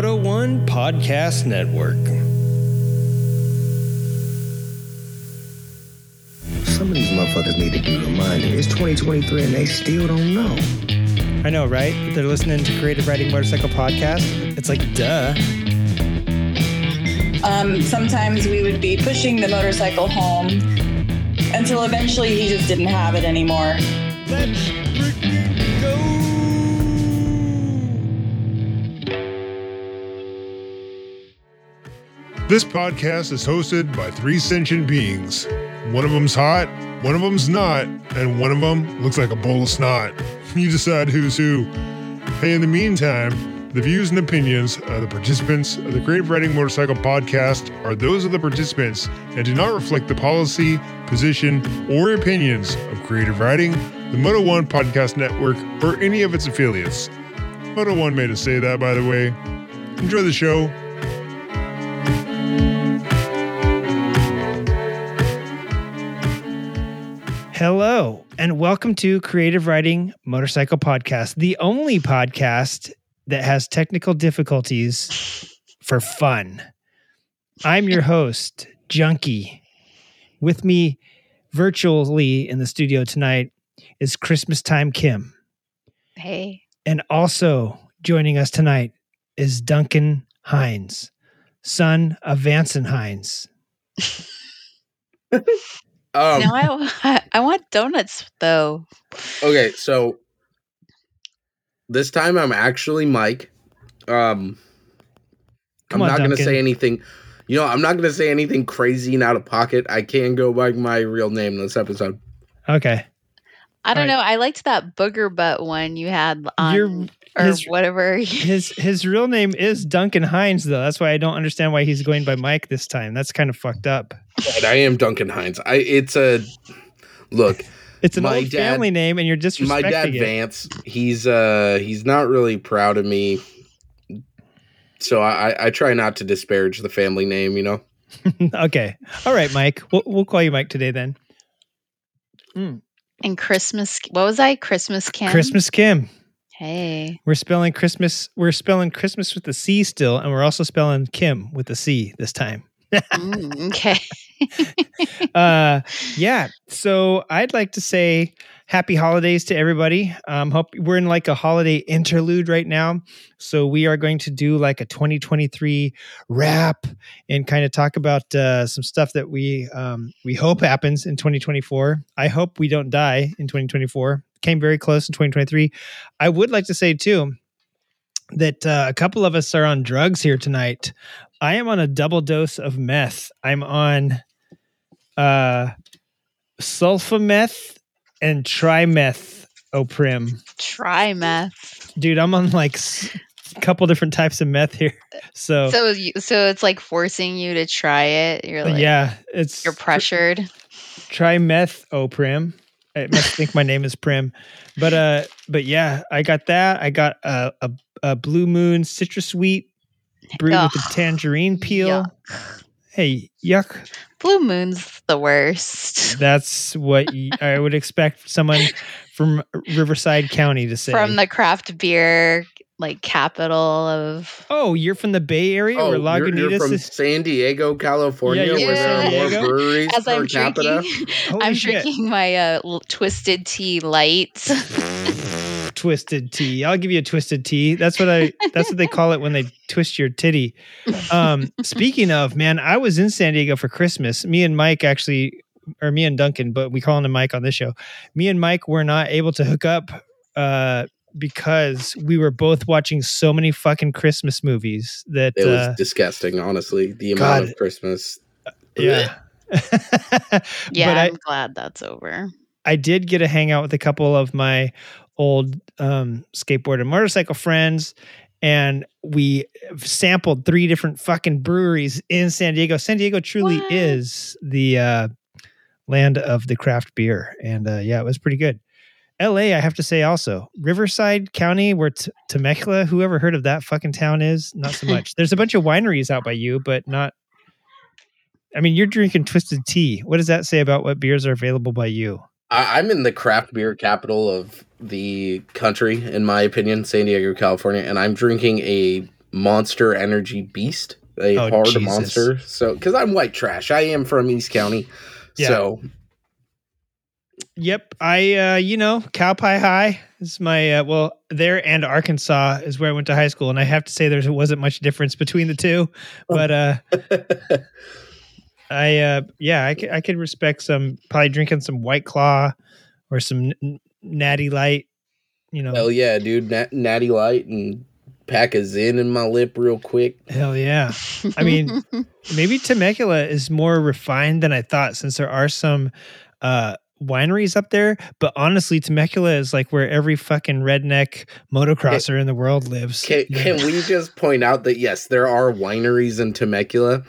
Moto One Podcast Network. Some of these motherfuckers need to be reminded. It's 2023 and they still don't know. I know, right? They're listening to Creative Riding Motorcycle Podcast. It's like, duh. Um, sometimes we would be pushing the motorcycle home until eventually he just didn't have it anymore. Let's This podcast is hosted by three sentient beings. One of them's hot, one of them's not, and one of them looks like a bowl of snot. You decide who's who. Hey, in the meantime, the views and opinions of the participants of the Creative Riding Motorcycle podcast are those of the participants and do not reflect the policy, position, or opinions of Creative Riding, the Moto One Podcast Network, or any of its affiliates. Moto One made us say that, by the way. Enjoy the show. Hello, and welcome to Creative Riding Motorcycle Podcast, the only podcast that has technical difficulties for fun. I'm your host, Junkie. With me virtually in the studio tonight is Christmas Time Kim. Hey. And also joining us tonight is Duncan Hines, son of Vanson Hines. Um, now I, I want donuts though. okay, so this time I'm actually Mike. Um, Come I'm on, not going to Duncan. say anything. You know, I'm not going to say anything crazy and out of pocket. I can go by my real name in this episode. Okay. I don't Right. know. I liked that booger butt one you had on You're- or his- whatever. His his real name is Duncan Hines, though. That's why I don't understand why he's going by Mike this time. That's kind of fucked up. And I am Duncan Hines. I it's a look. It's an My old dad- family name, and you're disrespecting my dad it. Vance. He's uh he's not really proud of me. So I, I- I try not to disparage the family name, you know. okay, all right, Mike. We'll we'll call you Mike today then. and Christmas. What was I? Christmas Kim. Christmas Kim. Hey. We're spelling Christmas. We're spelling Christmas with the C still, and we're also spelling Kim with the C this time. Mm, okay. Uh yeah so i'd like to say happy holidays to everybody. Um hope we're in like a holiday interlude right now. So we are going to do like a 2023 wrap and kind of talk about uh some stuff that we um we hope happens in 2024 i hope we don't die in 2024 came very close in 2023 i would like to say too that uh, a couple of us are on drugs here tonight. I am on a double dose of meth. I'm on uh sulfameth and trimeth oprim Try meth. dude i'm on like a couple different types of meth here so, So you, so it's like forcing you to try it. You're like yeah it's you're pressured. trimethoprim it must think my name is prim but uh but yeah i got that i got a, a, a blue moon citrus sweet brewed with a tangerine peel Yuck. hey yuck Blue Moon's the worst. that's what y- i would expect someone from riverside county to say From the craft beer like capital of Oh, you're from the Bay Area where Oh, you're, you're from. San Diego, California, you're from where there are more breweries as per I'm capita. drinking Holy I'm shit. drinking my uh, twisted tea light. Twisted tea. I'll give you a twisted tea. That's what I. That's what they call it when they twist your titty. Um, speaking of, man, I was in San Diego for Christmas. Me and Mike actually, or me and Duncan, but we call him Mike on this show. Me and Mike were not able to hook up uh, because we were both watching so many fucking Christmas movies that. It was uh, disgusting, honestly. The God. amount of Christmas. yeah. yeah, but I, I'm glad that's over. I did get to hang out with a couple of my old um, skateboard and motorcycle friends, and we sampled three different fucking breweries in San Diego. San Diego truly What? is the uh, land of the craft beer, and uh, yeah, it was pretty good. L.A. I have to say also Riverside County, where T- Temecula, whoever heard of that fucking town is, not so much. There's a bunch of wineries out by you, but not. I mean, you're drinking twisted tea. What does that say about what beers are available by you? I, I'm in the craft beer capital of the country, in my opinion, San Diego, California, and I'm drinking a Monster Energy Beast, a Oh, hard Jesus. monster. So, because I'm white trash, I am from East County. Yeah. So, Yep, I uh, you know Cowpie High is my uh, well there and Arkansas is where I went to high school, and I have to say there wasn't much difference between the two, but uh, I uh, yeah I could I could respect some probably drinking some White Claw or some n- Natty Light, you know. hell yeah, dude. Nat- Natty Light and pack a Zyn in my lip real quick. Hell yeah. I mean, maybe Temecula is more refined than I thought since there are some uh wineries up there, but honestly Temecula is like where every fucking redneck motocrosser in the world lives. Can, can we just point out that yes, there are wineries in Temecula,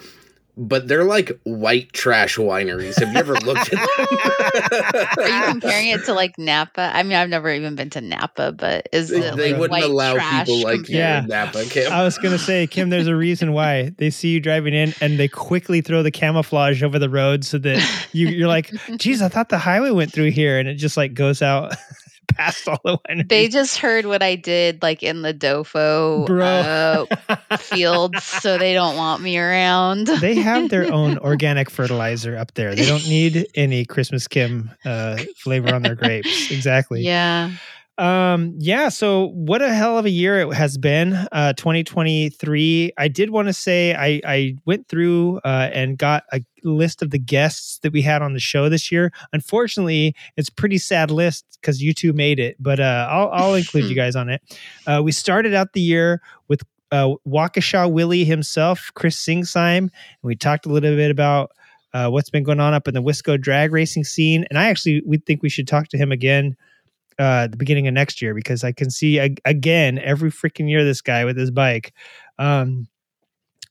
but they're like white trash wineries. Have you ever looked at them? Are you comparing it to like Napa? I mean, I've never even been to Napa, but is they it they like wouldn't white allow trash people like you Yeah. in Napa. Kim. I was gonna say, Kim, there's a reason why they see you driving in and they quickly throw the camouflage over the road so that you, you're like, geez, I thought the highway went through here, and it just like goes out past all the wineries. They just heard what I did, like in the Dofo Bro. uh, fields, so they don't want me around. they have their own organic fertilizer up there. They don't need any Christmas Kim uh, flavor on their grapes. Exactly. yeah, Um, yeah. So what a hell of a year it has been. Uh, 2023. I did want to say I I went through uh, and got a list of the guests that we had on the show this year. Unfortunately, it's a pretty sad list because you two made it, but uh, I'll I'll include you guys on it. Uh, we started out the year with uh, Waukesha Willie himself, Chris Singsheim, and we talked a little bit about uh, what's been going on up in the Wisco drag racing scene. And I actually we think we should talk to him again uh, the beginning of next year because I can see ag- again every freaking year this guy with his bike. Um,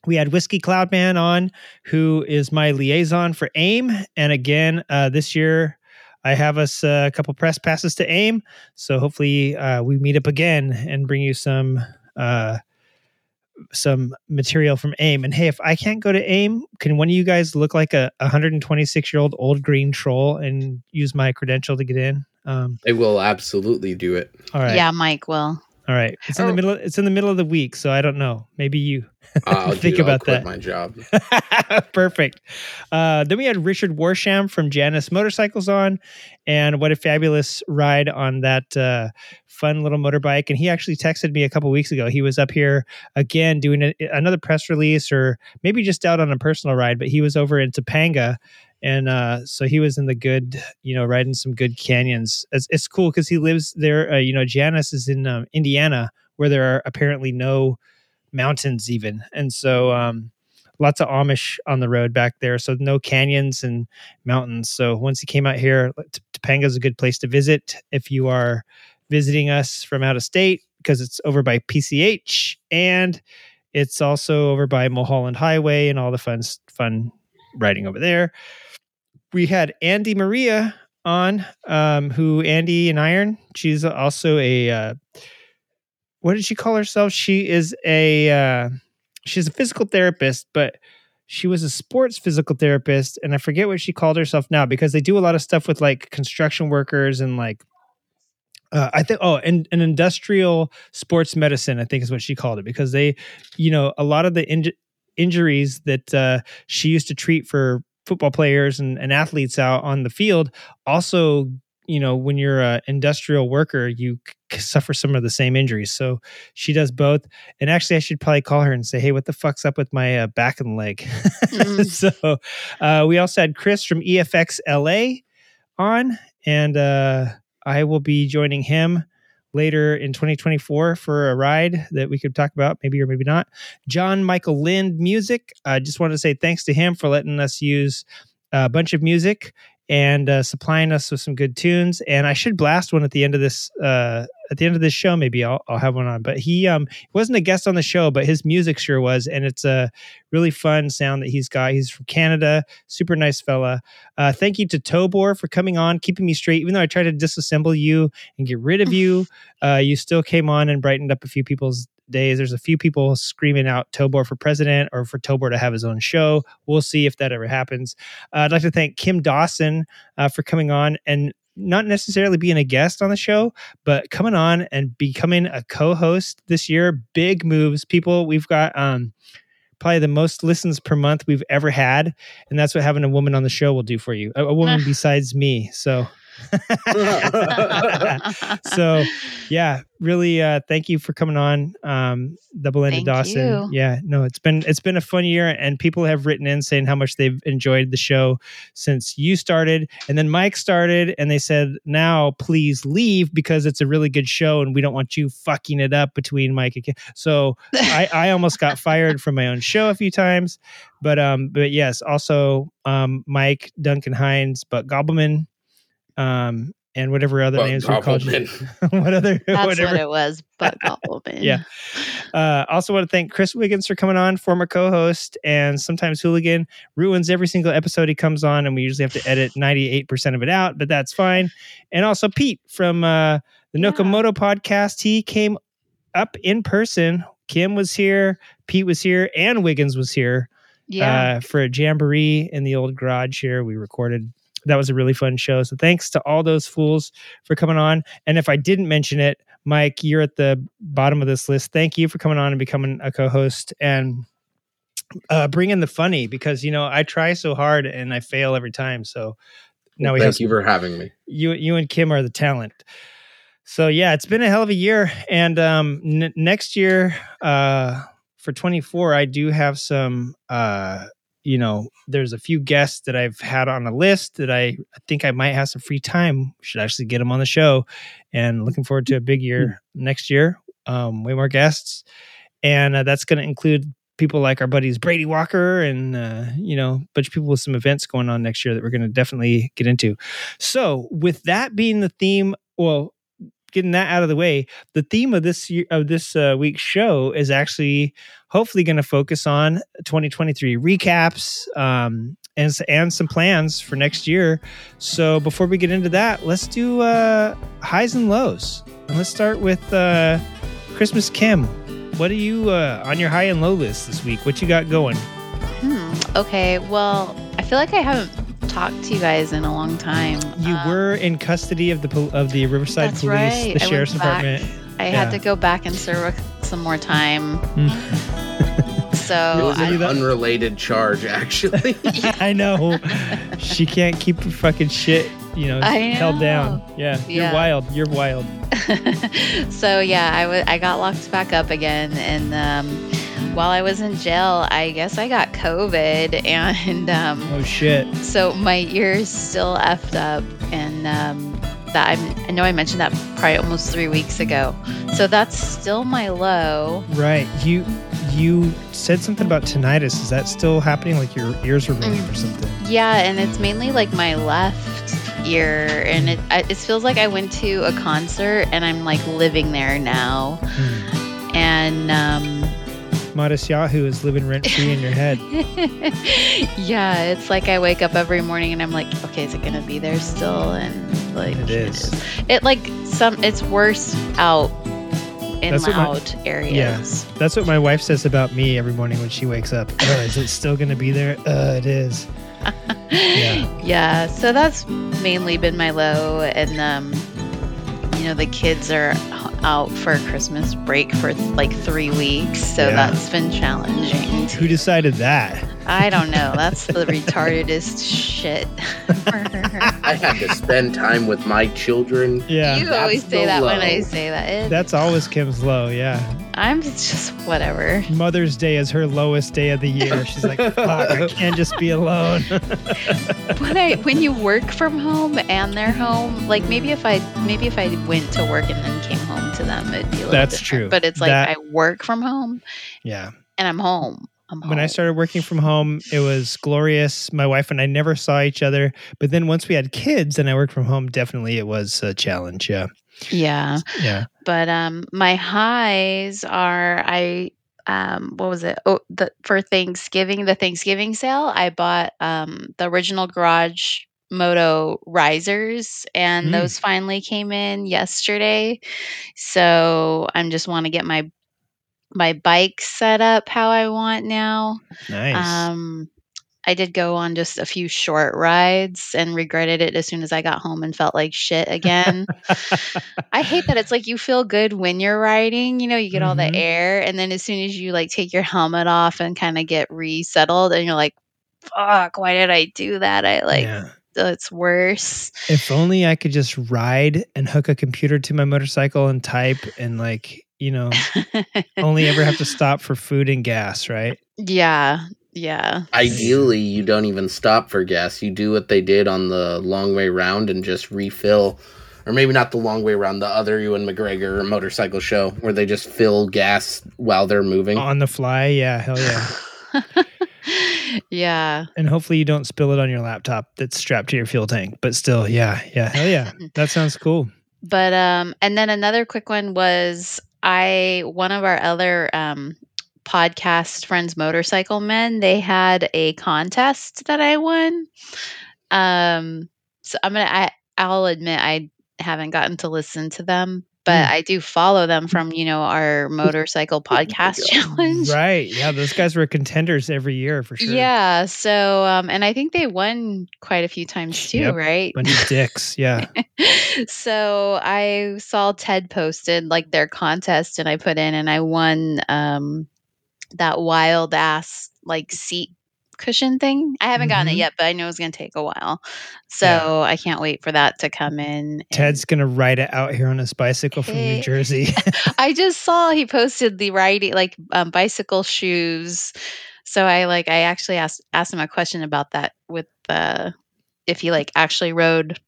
we had Whiskey Cloudman on, who is my liaison for AIM, and again uh, this year I have us uh, a couple press passes to AIM, so hopefully uh, we meet up again and bring you some uh, some material from AIM. And hey, if I can't go to AIM, can one of you guys look like a 126 year old old green troll and use my credential to get in? Um, They will absolutely do it. all right. yeah, Mike will. All right. It's in the Or- middle. It's in the middle of the week, so I don't know. Maybe you I'll think dude, I'll about quit that. My job. Perfect. Uh, then we had Richard Worsham from Janus Motorcycles on, and what a fabulous ride on that uh, fun little motorbike. And he actually texted me a couple weeks ago. He was up here again doing a, another press release, or maybe just out on a personal ride. But he was over in Topanga, and uh, so he was in the good, you know, riding some good canyons. It's, it's cool because he lives there. Uh, you know, Janus is in um, Indiana, where there are apparently no mountains even, and so. Um, lots of Amish on the road back there, so no canyons and mountains. So once he came out here, Topanga is a good place to visit if you are visiting us from out of state because it's over by PCH and it's also over by Mulholland Highway and all the fun fun riding over there. We had Andy Maria on, um, who Andy and Iron. She's also a uh, what did she call herself? She is a uh, she's a physical therapist, but she was a sports physical therapist, and I forget what she called herself now because they do a lot of stuff with like construction workers and like uh, I think oh and an industrial sports medicine I think is what she called it because they you know a lot of the inj- injuries that uh, she used to treat for football players and, and athletes out on the field also you know when you're an industrial worker you suffer some of the same injuries. So she does both. And actually i should probably call her and say hey what the fuck's up with my uh, back and leg? Mm. so uh, we also had chris from efx la on and uh, i will be joining him later in 2024 for a ride that we could talk about maybe or maybe not. John michael lind music i just wanted to say thanks to him for letting us use uh, a bunch of music and uh, supplying us with some good tunes. And I should blast one at the end of this uh, at the end of this show. Maybe I'll, I'll have one on. But he um, wasn't a guest on the show, but his music sure was, and it's a really fun sound that he's got. He's from Canada, super nice fella. Uh, thank you to Tobor for coming on, keeping me straight. Even though I tried to disassemble you and get rid of you, uh, you still came on and brightened up a few people's days. There's a few people screaming out Tobor for president or for Tobor to have his own show. We'll see if that ever happens. Uh, I'd like to thank Kim Dawson uh, for coming on and not necessarily being a guest on the show, but coming on and becoming a co-host this year. Big moves, people. We've got um probably the most listens per month we've ever had, and that's what having a woman on the show will do for you. A, a woman besides me. So. so yeah really uh thank you for coming on um the belinda dawson you. yeah no it's been it's been a fun year and people have written in saying how much they've enjoyed the show since you started and then mike started and they said now please leave because it's a really good show and we don't want you fucking it up between mike and Kim." so I, I almost got fired from my own show a few times but um but yes also um mike duncan hines but gobbleman um and whatever other But names we called you Gobbleman. what other That's whatever what it was, but Gobbleman. Yeah. uh, also want to thank Chris Wiggins for coming on, former co-host and sometimes hooligan. Ruins every single episode he comes on, and we usually have to edit 98% of it out, but that's fine. And also Pete from uh, the Yeah. Nokomoto podcast. He came up in person. Kim was here, Pete was here, and Wiggins was here Yeah. uh, for a jamboree in the old garage here. We recorded. That was a really fun show. So thanks to all those fools for coming on. And if I didn't mention it, Mike, you're at the bottom of this list. Thank you for coming on and becoming a co-host and uh, bringing the funny because you know I try so hard and I fail every time. So now we have. Thank have you for having me. you you and Kim are the talent. So yeah, it's been a hell of a year, and um, n- next year uh, for 24, I do have some. Uh, you know, there's a few guests that I've had on a list that I, I think I might have some free time. Should actually get them on the show, and looking forward to a big year next year. Um, way more guests, and uh, that's going to include people like our buddies Brady Walker and uh, you know a bunch of people with some events going on next year that we're going to definitely get into. So, with that being the theme, well, getting that out of the way, the theme of this year of this uh, week's show is actually hopefully going to focus on 2023 recaps um, and and some plans for next year. So, before we get into that, let's do uh, highs and lows, and let's start with uh, Christmas Kim. What are you uh, on your high and low list this week? What you got going? Hmm. Okay. Well, I feel like I haven't talked to you guys in a long time. You Um, were in custody of the of the Riverside Police, right. the I sheriff's department. I yeah. had to go back and serve some more time. It So was an that- unrelated charge, actually. I know. She can't keep her fucking shit, you know, I held down. know. Yeah, you're Yeah. wild. You're wild. so yeah, I wa- I got locked back up again, and um, while I was in jail, I guess I got COVID, and um, Oh shit. so my ear's still effed up, and um, that I'm, I know I mentioned that probably almost three weeks ago. So that's still my low. Right. You you said something about tinnitus. Is that still happening? Like your ears are ringing Mm. or something? Yeah, and it's mainly like my left ear, and it it feels like I went to a concert and I'm like living there now, Hmm. and um, Modest Yahoo is living rent free in your head. yeah, it's like I wake up every morning and I'm like, okay, is it gonna be there still? And like It is. It like some it's worse out in That's what my- loud areas. That's what my wife says about me every morning when she wakes up. Uh, is it still going to be there? Uh, it is. Yeah. Yeah, so that's mainly been my low and um you know the kids are out for Christmas break for like 3 weeks, so Yeah. that's been challenging. Who decided that? I don't know. That's the retardedest shit. I had to spend time with my children. Yeah. you that's always say the that when. I say that. It, That's always Kim's low. Yeah. I'm just whatever. Mother's Day is her lowest day of the year. She's like, fuck, I can't just be alone. when I when you work from home and they're home, like maybe if I maybe if I went to work and then came home to them, it'd be a little That's different. true. But it's like That- I work from home yeah. and I'm home. I'm When I started working from home, it was glorious. My wife and I never saw each other. But then once we had kids and I worked from home, definitely it was a challenge. Yeah. yeah. Yeah. But um, my highs are I um, what was it? Oh, the for Thanksgiving, the Thanksgiving sale, I bought um the original Garage Moto risers, and Mm. those finally came in yesterday. So I'm just want to get my my bike set up how I want now. Nice. Um, I did go on just a few short rides and regretted it as soon as I got home and felt like shit again. I hate that it's like you feel good when you're riding, you know, you get all Mhm. the air and then as soon as you like take your helmet off and kind of get resettled and you're like, fuck, why did I do that? I like yeah. it's worse. If only I could just ride and hook a computer to my motorcycle and type and like, you know, only ever have to stop for food and gas, right? yeah. Yeah. Ideally, you don't even stop for gas. You do what they did on the long way round and just refill. Or maybe not the long way round, the other Ewan McGregor motorcycle show where they just fill gas while they're moving. On the fly, yeah, hell yeah. yeah. And hopefully you don't spill it on your laptop that's strapped to your fuel tank. But still, yeah, yeah, hell yeah. That sounds cool. But um and then another quick one was I one of our other um podcast friends motorcycle men they had a contest that I won. Um so I'm to I I'll admit I haven't gotten to listen to them, but Mm. I do follow them from, you know, our motorcycle podcast challenge. Right. Yeah, those guys were contenders every year for sure. Yeah, so um and I think they won quite a few times too, Yep. right? Bunch of dicks. Yeah. so I saw Ted posted like their contest and I put in and I won um that wild ass like seat cushion thing. I haven't gotten Mhm. it yet, but I know it's going to take a while. So Yeah. I can't wait for that to come in. and- Ted's gonna ride it out here on his bicycle from Hey. New Jersey. I just saw he posted the riding like um, bicycle shoes. So I like I actually asked asked him a question about that with uh if he like actually rode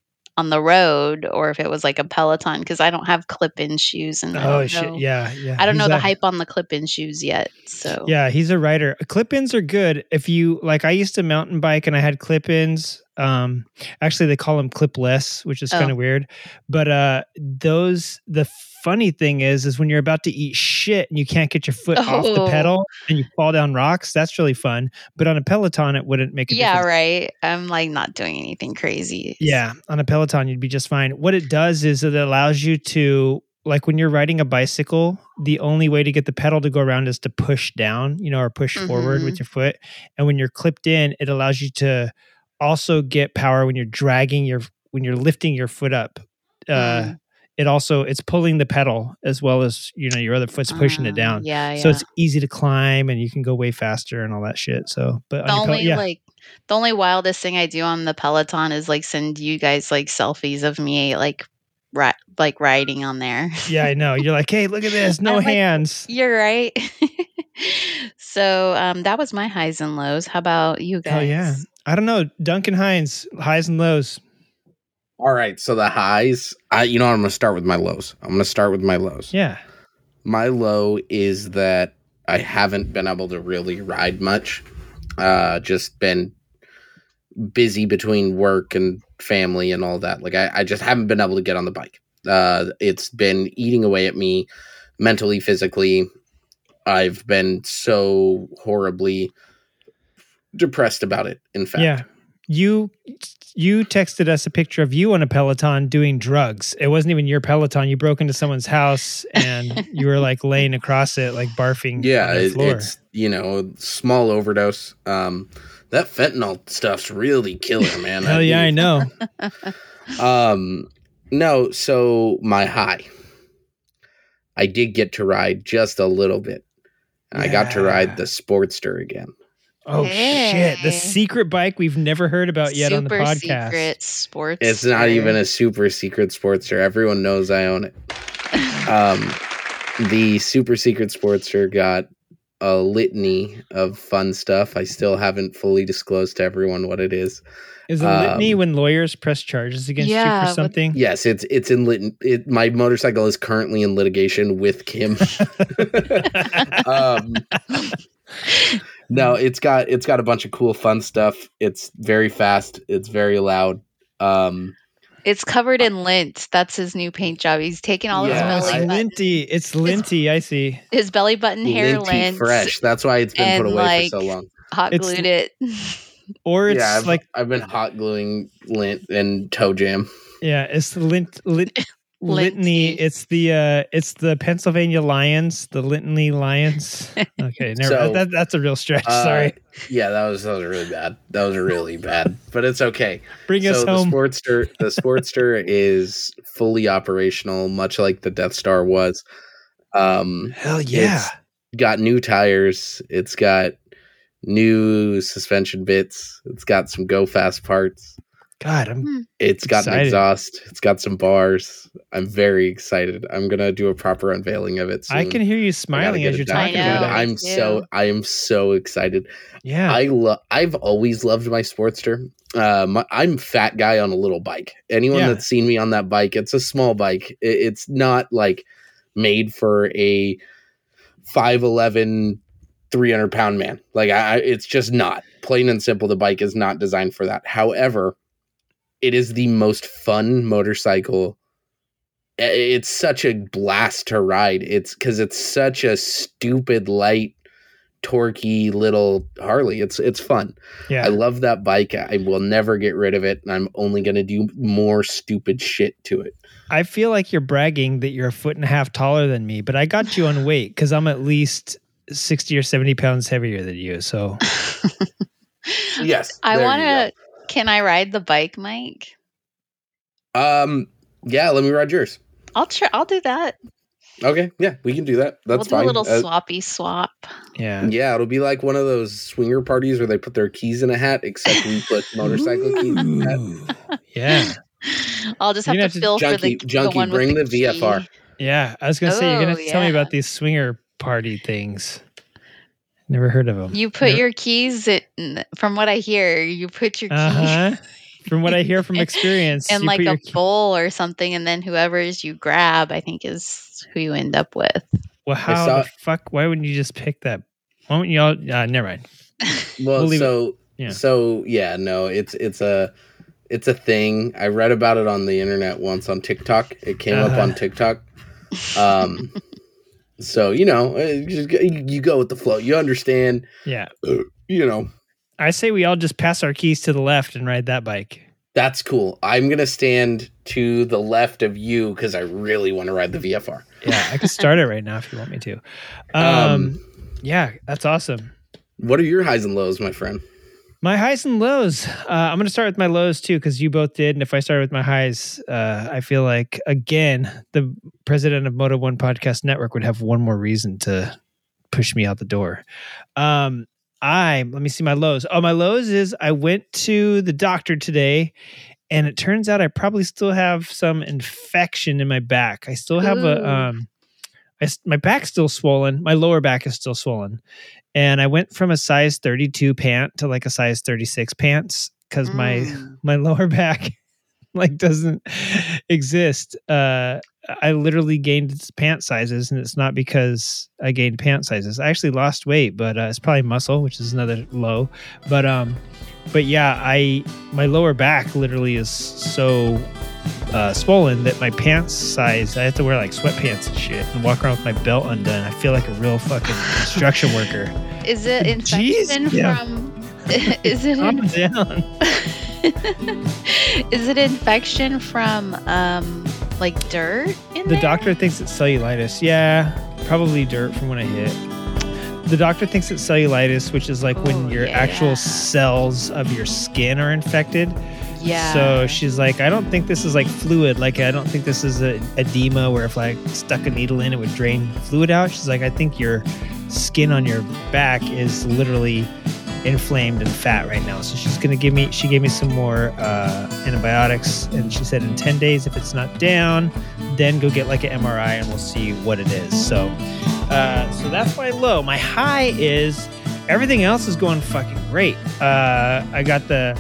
on the road or if it was like a Peloton because I don't have clip-in shoes and oh shit. Yeah, yeah. I don't He's know the hype on the clip-in shoes yet. So Yeah, he's a rider. Clip-ins are good. If you like I used to mountain bike and I had clip-ins. Um actually they call them clipless, which is Oh. kind of weird. But uh those the funny thing is is when you're about to eat shit and you can't get your foot off the Oh. pedal and you fall down rocks, that's really fun. But on a Peloton it wouldn't make a yeah, difference. right. I'm like not doing anything crazy. Yeah, on a Peloton, you'd be just fine. What it does is it allows you to, like when you're riding a bicycle, the only way to get the pedal to go around is to push down, you know, or push forward Mhm. with your foot. And when you're clipped in, it allows you to also get power when you're dragging your, when you're lifting your foot up. Uh, Mm. It also it's pulling the pedal as well as you know your other foot's pushing it Uh, down. Yeah, yeah. So it's easy to climb and you can go way faster and all that shit. So, but the on your Pel- only yeah, like the only wildest thing I do on the Peloton is like send you guys like selfies of me like ri- like riding on there. yeah, I know. You're like, hey, look at this, no I'm like, hands. You're right. so um that was my highs and lows. How about you guys? Oh yeah. I don't know. Duncan Hines, highs and lows. All right, so the highs, I you know I'm going to start with my lows. I'm going to start with my lows. Yeah. My low is that I haven't been able to really ride much. Uh just been busy between work and family and all that. Like I, I just haven't been able to get on the bike. Uh it's been eating away at me mentally, physically. I've been so horribly depressed about it, in fact. Yeah. You you texted us a picture of you on a Peloton doing drugs. It wasn't even your Peloton. You broke into someone's house and you were like laying across it, like barfing yeah on the it, floor. it's you know small overdose um that fentanyl stuff's really killer man Hell yeah, I know. um no so my high i did get to ride just a little bit i got to ride the sportster again. Oh shit. The secret bike we've never heard about yet on the podcast. secret sports. it's not even a super secret sportster. Everyone knows i own it. Um the super secret sportster got a litany of fun stuff. I still haven't fully disclosed to everyone what it is Is a litany Um, when lawyers press charges against Yeah, you for something? Yes, it's it's in lit. It, my motorcycle is currently in litigation with Kim. um, no, it's got it's got a bunch of cool, fun stuff. It's very fast. It's very loud. Um, It's covered in lint. That's his new paint job. He's taking all Yeah, Oh, his belly button, linty. It's linty. I see. his belly button hair minty lint, fresh. That's why it's been put away like, for so long. hot It's- glued it. Or it's yeah, I've, like I've been hot gluing lint and toe jam. yeah, it's lint lint Litany. It's the uh it's the Pennsylvania Lions, the Litany Lions. Okay, never So, that, that's a real stretch. Uh, Sorry. Yeah, that was that was really bad. That was really bad, but it's okay. Bring us so home. the Sportster, the Sportster is fully operational, much like the Death Star was. Um, Hell yeah. It's got new tires. It's got new suspension bits. It's got some go fast parts. God, I'm It's got an exhaust. It's got some bars. I'm very excited. I'm gonna do a proper unveiling of it. Soon. I can hear you smiling as you're talking I know. about it. I'm me so. I am so excited. Yeah. I love. I've always loved my Sportster. Um, I'm fat guy on a little bike. Anyone Yeah. that's seen me on that bike, it's a small bike. I- It's not like made for a 5'11", 300 pound man. Like I, I- it's just not. Plain and simple, the bike is not designed for that. However, it is the most fun motorcycle. It's such a blast to ride. It's because it's such a stupid light, torquey little Harley. It's it's fun. yeah. I love that bike. I will never get rid of it, and I'm only gonna do more stupid shit to it. I feel like you're bragging that you're a foot and a half taller than me, but I got you on weight because I'm at least 60 or 70 pounds heavier than you. So Yes, I want to. Can I ride the bike, Mike? Um, yeah, let me ride yours. I'll try. I'll do that. Okay, yeah, we can do that. That's we'll fine. do a little Uh, swappy swap. yeah. yeah, it'll be like one of those swinger parties where they put their keys in a hat, except we put motorcycle keys in a hat. Yeah. I'll just have gonna to have to- fill Junkie- the, the Junkie, one bring with the the, VFR. Yeah. I was going to say, you're going Oh, to tell me about these swinger party things. Never heard of them. You put your keys in. From what I hear, you put your keys Uh huh. From what I hear from experience, in you like a your key- bowl or something, and then whoever's you grab, I think, is who you end up with. well, how saw- the fuck? Why wouldn't you just pick that? Why wouldn't y'all? Uh, never mind. Well, We'll so yeah. so yeah, no, it's it's a it's a thing. I read about it on the internet once on TikTok. It came up Uh-huh. on TikTok. Um, so you know, uh, just you go with the flow. You understand. Yeah. You know, I say we all just pass our keys to the left and ride that bike. that's cool. I'm gonna stand to the left of you because I really want to ride the VFR. Yeah, I can start it right now if you want me to. Um, Um, yeah, that's awesome. What are your highs and lows, my friend? My highs and lows. Uh, I'm going to start with my lows too, because you both did. And if I start with my highs, uh, I feel like again the president of Moto One Podcast Network would have one more reason to push me out the door. Um, I let me see my lows. Oh, my lows is I went to the doctor today, and it turns out I probably still have some infection in my back. I still have a um, I my back's still swollen. My lower back is still swollen, and I went from a size 32 pant to like a size 36 pants because my Mm. my lower back like doesn't exist. Uh, I literally gained pant sizes, and it's not because I gained pant sizes. I actually lost weight, but uh, it's probably muscle, which is another low. But um, but yeah, I my lower back literally is so uh, swollen that my pants size I have to wear like sweatpants and shit and walk around with my belt undone. I feel like a real fucking construction worker. Is it Jeez, infection yeah. from? Is it Calm in, down. is it infection from um like dirt in The there? doctor thinks it's cellulitis. Yeah, probably dirt from when I hit. The doctor thinks it's cellulitis, which is like Oh, when your yeah, actual yeah. cells of your skin are infected. Yeah. So she's like, I don't think this is like fluid. Like, I don't think this is a edema where if I stuck a needle in, it would drain fluid out. She's like, I think your skin on your back is literally inflamed and fat right now. So she's gonna give me. She gave me some more uh, antibiotics, and she said in ten days, if it's not down, then go get like an MRI, and we'll see what it is. So, uh, so that's my low. My high is everything else is going fucking great. Uh, I got the.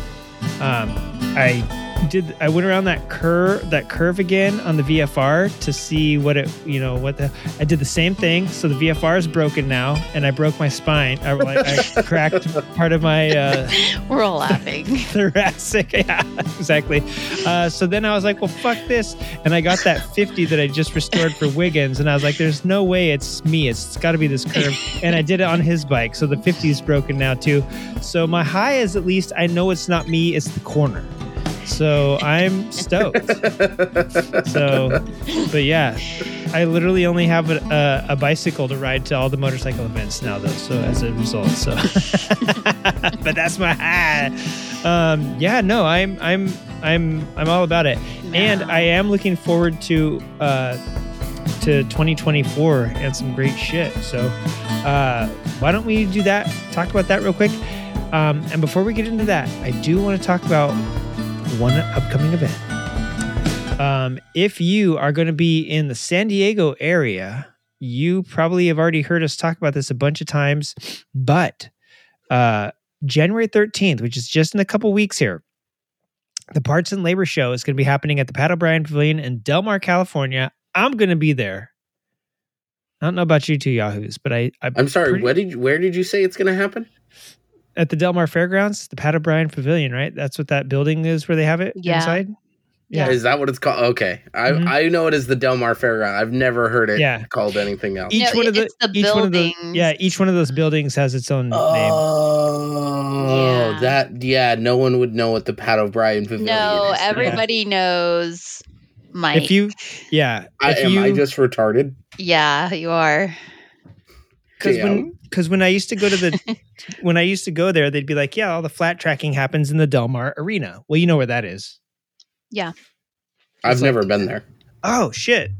Um, I did. I went around that curve, that curve again on the VFR to see what it, you know, what the. I did the same thing. So the VFR is broken now, and I broke my spine. I, I cracked part of my uh, We're all laughing. thoracic. Yeah, exactly. Uh, so then I was like, well, fuck this. And I got that 50 that I just restored for Wiggins. And I was like, there's no way it's me. It's, it's got to be this curve. And I did it on his bike. So the 50 is broken now too. So my high is at least I know it's not me, it's the corner. So I'm stoked. So, but yeah, I literally only have a, a, a bicycle to ride to all the motorcycle events now, though. So as a result, so, but that's my high. Um, yeah, no, I'm, I'm, I'm, I'm all about it, and I am looking forward to, uh, to 2024 and some great shit. So, uh, why don't we do that? Talk about that real quick. Um, and before we get into that, I do want to talk about one upcoming event. Um, if you are going to be in the San Diego area, you probably have already heard us talk about this a bunch of times, but uh, January 13th, which is just in a couple weeks here, the Parts and Labor Show is going to be happening at the Pat O'Brien Pavilion in Del Mar, California. I'm going to be there. I don't know about you two Yahoos, but I, I I'm sorry. pretty- What did you, where did you say it's going to happen? At the Del Mar Fairgrounds, the Pat O'Brien Pavilion, right? That's what that building is where they have it Yeah. inside. Yeah. Is that what it's called? Okay, I Mhm. I know it is the Del Mar Fairground. I've never heard it Yeah. called anything else. Each No, one of the, the each one of the yeah, each one of those buildings has its own name. Oh, Yeah. that yeah. No one would know what the Pat O'Brien Pavilion is. No, is. everybody knows Mike. If you, yeah, I, am you, I just retarded? yeah, you are. Because when because when I used to go to the when I used to go there, they'd be like, yeah, all the flat tracking happens in the Del Mar Arena. Well, you know where that is. Yeah, I've It's never like- been there. Oh shit.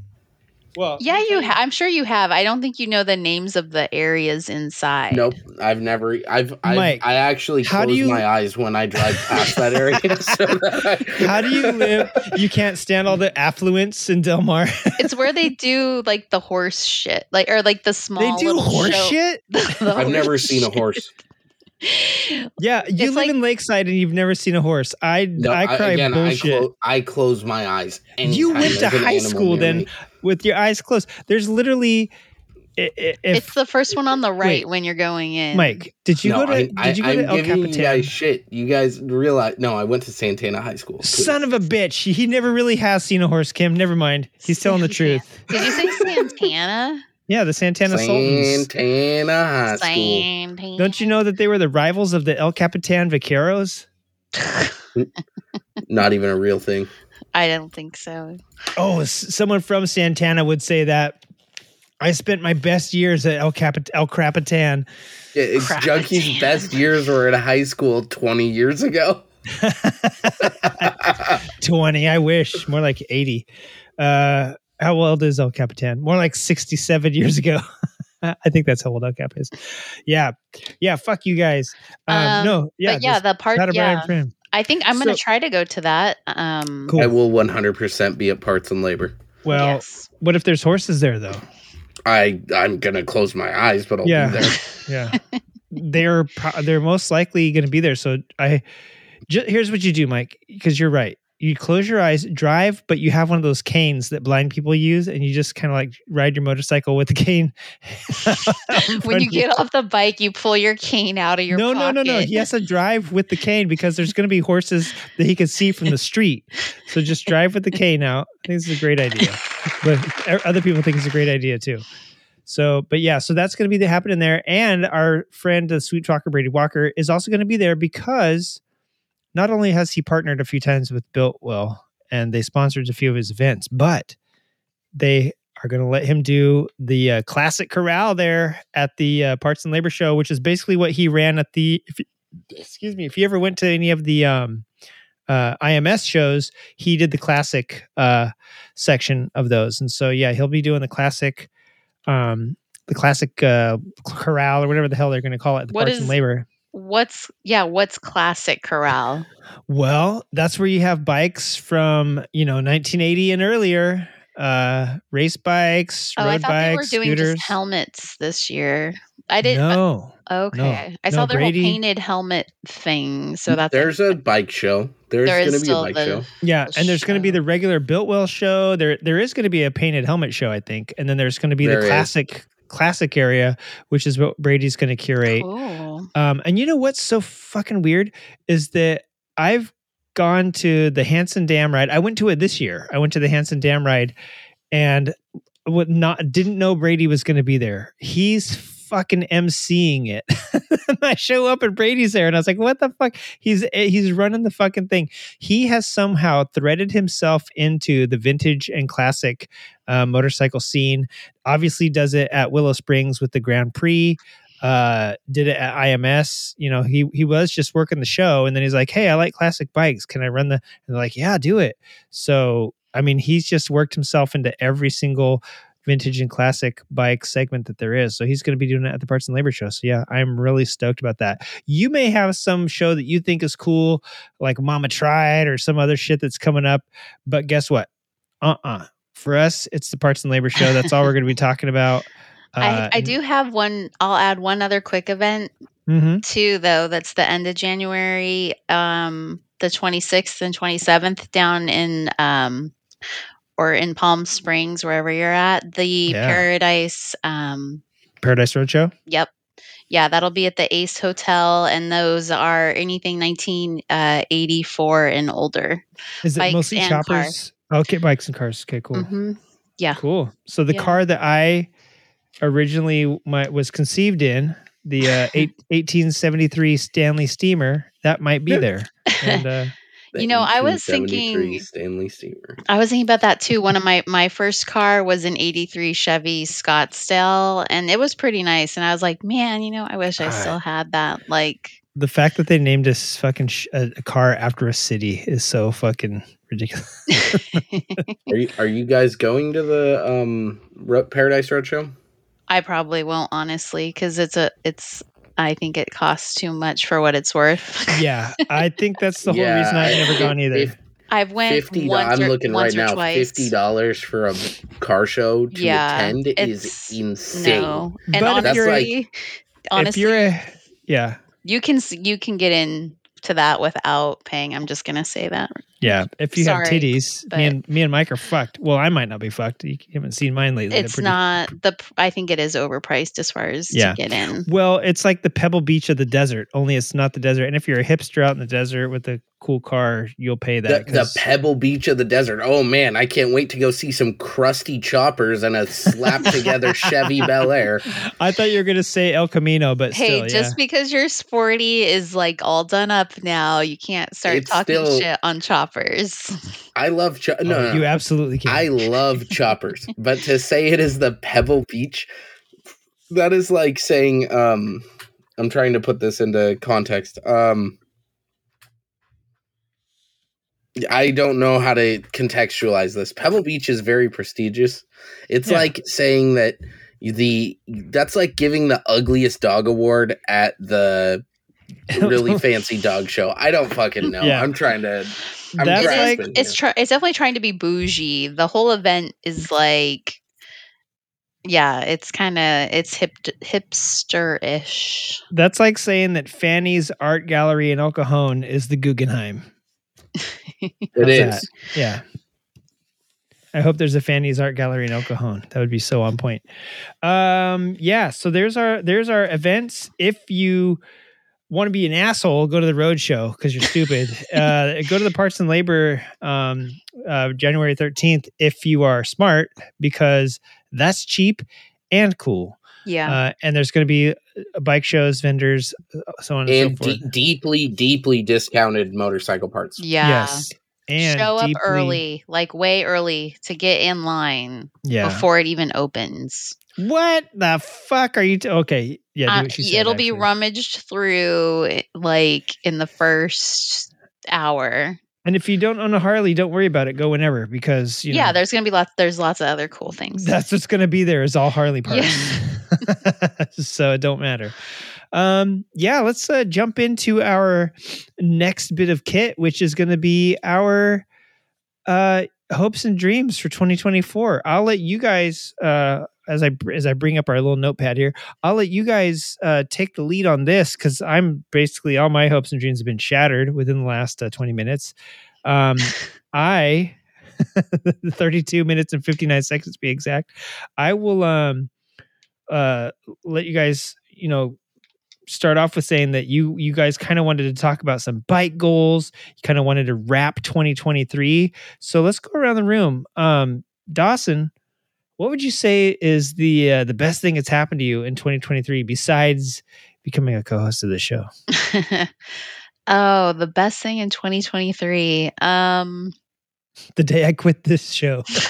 Well, Yeah, you. Ha- I'm sure you have. I don't think you know the names of the areas inside. Nope, I've never. I've. I've Mike, I actually how do close you- my eyes when I drive past that area. so that I- How do you live? You can't stand all the affluence in Del Mar. It's where they do like the horse shit, like or like the small. they do horse show- shit. the I've never horse seen a horse. Yeah, you It's live like- in Lakeside and you've never seen a horse. I No, I I- cry again, I, bullshit clo- I close my eyes. You went to there's an high school then. me. with your eyes closed. There's literally i- i- if it's the first one on the right Wait, when you're going in. Mike, did you no, go to I, did you go I, to I'm El giving you Capitan? guys shit. You guys realize? No, I went to Santana High School. please. Son of a bitch. He never really has seen a horse, Kim. Never mind. He's telling the truth. Did you say Santana? Yeah, the Santana Sultans. Santana High School. Santana. Don't you know that they were the rivals of the El Capitan Vaqueros? Not even a real thing. I don't think so. Oh, s- someone from Santana would say that. I spent my best years at El Capit El Capitan. Yeah, it's Crap. Junkie's best years were in high school 20 years ago. 20, I wish. More like 80. Uh, how old is El Capitan? More like 67 years ago. I think that's how old El Cap is. Yeah. Yeah. Fuck you guys. Um, Um, no. Yeah. but yeah, the part. Pat O'Brien Yeah, friend. I think I'm gonna So- try to go to that. Um, Cool. I will 100% be at Parts and Labor. Well, yes. what if there's horses there, though? I I'm gonna close my eyes, but I'll Yeah. be there. Yeah. they're pro- they're most likely going to be there. So I ju- here's what you do, Mike, because you're right. You close your eyes, drive, but you have one of those canes that blind people use, and you just kind of like ride your motorcycle with the cane. when you get off the bike, you pull your cane out of your no, no, no, no. pocket. He has to drive with the cane because there's going to be horses that he can see from the street. So just drive with the cane out. I think this is a great idea. But other people think it's a great idea too. So, but yeah, so that's going to be the happening there. And our friend, the Sweet Talker Brady Walker, is also going to be there because not only has he partnered a few times with Biltwell and they sponsored a few of his events, but they are going to let him do the uh, classic corral there at the uh, Parts and Labor Show, which is basically what he ran at the. If excuse me, if you ever went to any of the um, uh, IMS shows, he did the classic uh, section of those, and so yeah, he'll be doing the classic, um, the classic uh, corral or whatever the hell they're going to call it, the What Parts and Labor. What's yeah? What's classic corral? Well, that's where you have bikes from you know 1980 and earlier, uh, race bikes, Oh, road I thought bikes, they were doing scooters. just helmets this year. I didn't. no, okay, I saw their Brady- whole painted helmet thing. So that's There's a bike show. There's there is gonna be a bike the show. Yeah, and there's going to be the regular Biltwell show. There, there is going to be a painted helmet show, I think, and then there's going to be There the is. Classic, area, which is what Brady's going to curate. cool. Um, and you know what's so fucking weird is that I've gone to the Hansen Dam ride. I went to it this year. I went to the Hansen Dam ride, and what not didn't know Brady was going to be there. He's fucking emceeing it. I show up and Brady's there, and I was like, "What the fuck?" He's eh, he's running the fucking thing. He has somehow threaded himself into the vintage and classic uh, motorcycle scene. Obviously, does it at Willow Springs with the Grand Prix. Uh, did it at IMS. You know, he he was just working the show, and then he's like, "Hey, I like classic bikes. Can I run the?" And they're like, "Yeah, do it." So, I mean, he's just worked himself into every single vintage and classic bike segment that there is. So he's going to be doing it at the Parts and Labor Show. So yeah, I'm really stoked about that. You may have some show that you think is cool, like Mama Tried or some other shit that's coming up. But guess what? Uh uh For us, it's the Parts and Labor Show. That's all we're going to be talking about. I, I do have one. I'll add one other quick event hmm too, though. That's the end of January, um, the 26th and 27th down in um, or in Palm Springs, wherever you're at. The Yeah. Paradise. Um, Paradise Roadshow. yep. Yeah, that'll be at the Ace Hotel, and those are anything 1984 and older. Is it mostly and choppers? Okay, bikes and cars. Okay, cool. hmm Yeah. Cool. So the Yeah. car that I originally my, was conceived in, the uh, eight, 1873 Stanley Steamer, that might be there. And uh, You know, I was thinking- Stanley Steamer. I was thinking about that too. One of my my first car was an '83 Chevy Scottsdale, and it was pretty nice. And I was like, man, you know, I wish I still had that. Like, the fact that they named a s- fucking sh- a, a car after a city is so fucking ridiculous. Are you are you guys going to the um Ro- Paradise Roadshow? I probably won't honestly because it's a it's. I think it costs too much for what it's worth. yeah, I think that's the whole reason I've never gone either. If I've went fifty, once I'm or, looking right once or now. twice. Fifty dollars for a car show to Yeah, attend is insane. No, and But if you're a- honestly, honestly, if you're a, yeah, you can you can get in to that without paying. I'm just gonna say that. Yeah, if you have titties, me and me and Mike are fucked. Well, I might not be fucked. You haven't seen mine lately. It's pretty- not the. I think it is overpriced as far as Yeah. to get in. Well, it's like the Pebble Beach of the desert, only it's not the desert. And if you're a hipster out in the desert with a cool car, you'll pay The, that. the 'cause- Pebble Beach of the desert. Oh man, I can't wait to go see some crusty choppers and a slap together Chevy Bel Air. I thought you were gonna say El Camino, but Hey, still, just because you're sporty is like all done up now. You can't start It's talking still- shit on choppers. I love cho- no, Oh, no, you absolutely can. I love choppers, but to say it is the Pebble Beach, that is like saying um I'm trying to put this into context. Um I don't know how to contextualize this. Pebble Beach is very prestigious. It's Yeah. like saying that the that's like giving the ugliest dog award at the really fancy dog show. I don't fucking know. Yeah. I'm trying to I'm That's It is- like grasping it's here. try- it's definitely trying to be bougie. The whole event is like, yeah, it's kind of it's hip hipster ish. that's like saying that Fanny's art gallery in El Cajon is the Guggenheim. It How's is. that? Yeah. I hope there's a Fanny's art gallery in El Cajon. That would be so on point. Um, yeah. So there's our there's our events. If you want to be an asshole, go to the road show because you're stupid. uh, go to the Parts and Labor um, uh, January 13th if you are smart because that's cheap and cool. Yeah, Uh, and there's going to be uh, bike shows, vendors, uh, so on and, and so forth. de- deeply, deeply discounted motorcycle parts. yeah. Yes. And Show up deeply- early, like way early, to get in line Yeah. before it even opens. What the fuck are you? T- okay, yeah. Do Uh, said, it'll be rummaged through like in the first hour. And if you don't own a Harley, don't worry about it. Go whenever because you yeah, know, there's gonna be lots. There's lots of other cool things. that's what's going to be there is all Harley parts. so it don't matter. Um, yeah, let's uh, jump into our next bit of kit, which is going to be our uh, hopes and dreams for 2024. I'll let you guys uh, as I as I bring up our little notepad here. I'll let you guys uh, take the lead on this because I'm basically all my hopes and dreams have been shattered within the last uh, 20 minutes. Um, I 32 minutes and 59 seconds to be exact. I will um uh let you guys, you know, start off with saying that you you guys kind of wanted to talk about some bike goals. You kind of wanted to wrap 2023. So let's go around the room. Um Dawson, what would you say is the uh, the best thing that's happened to you in 2023 besides becoming a co-host of the show? oh, the best thing in 2023. Um, The day I quit this show. is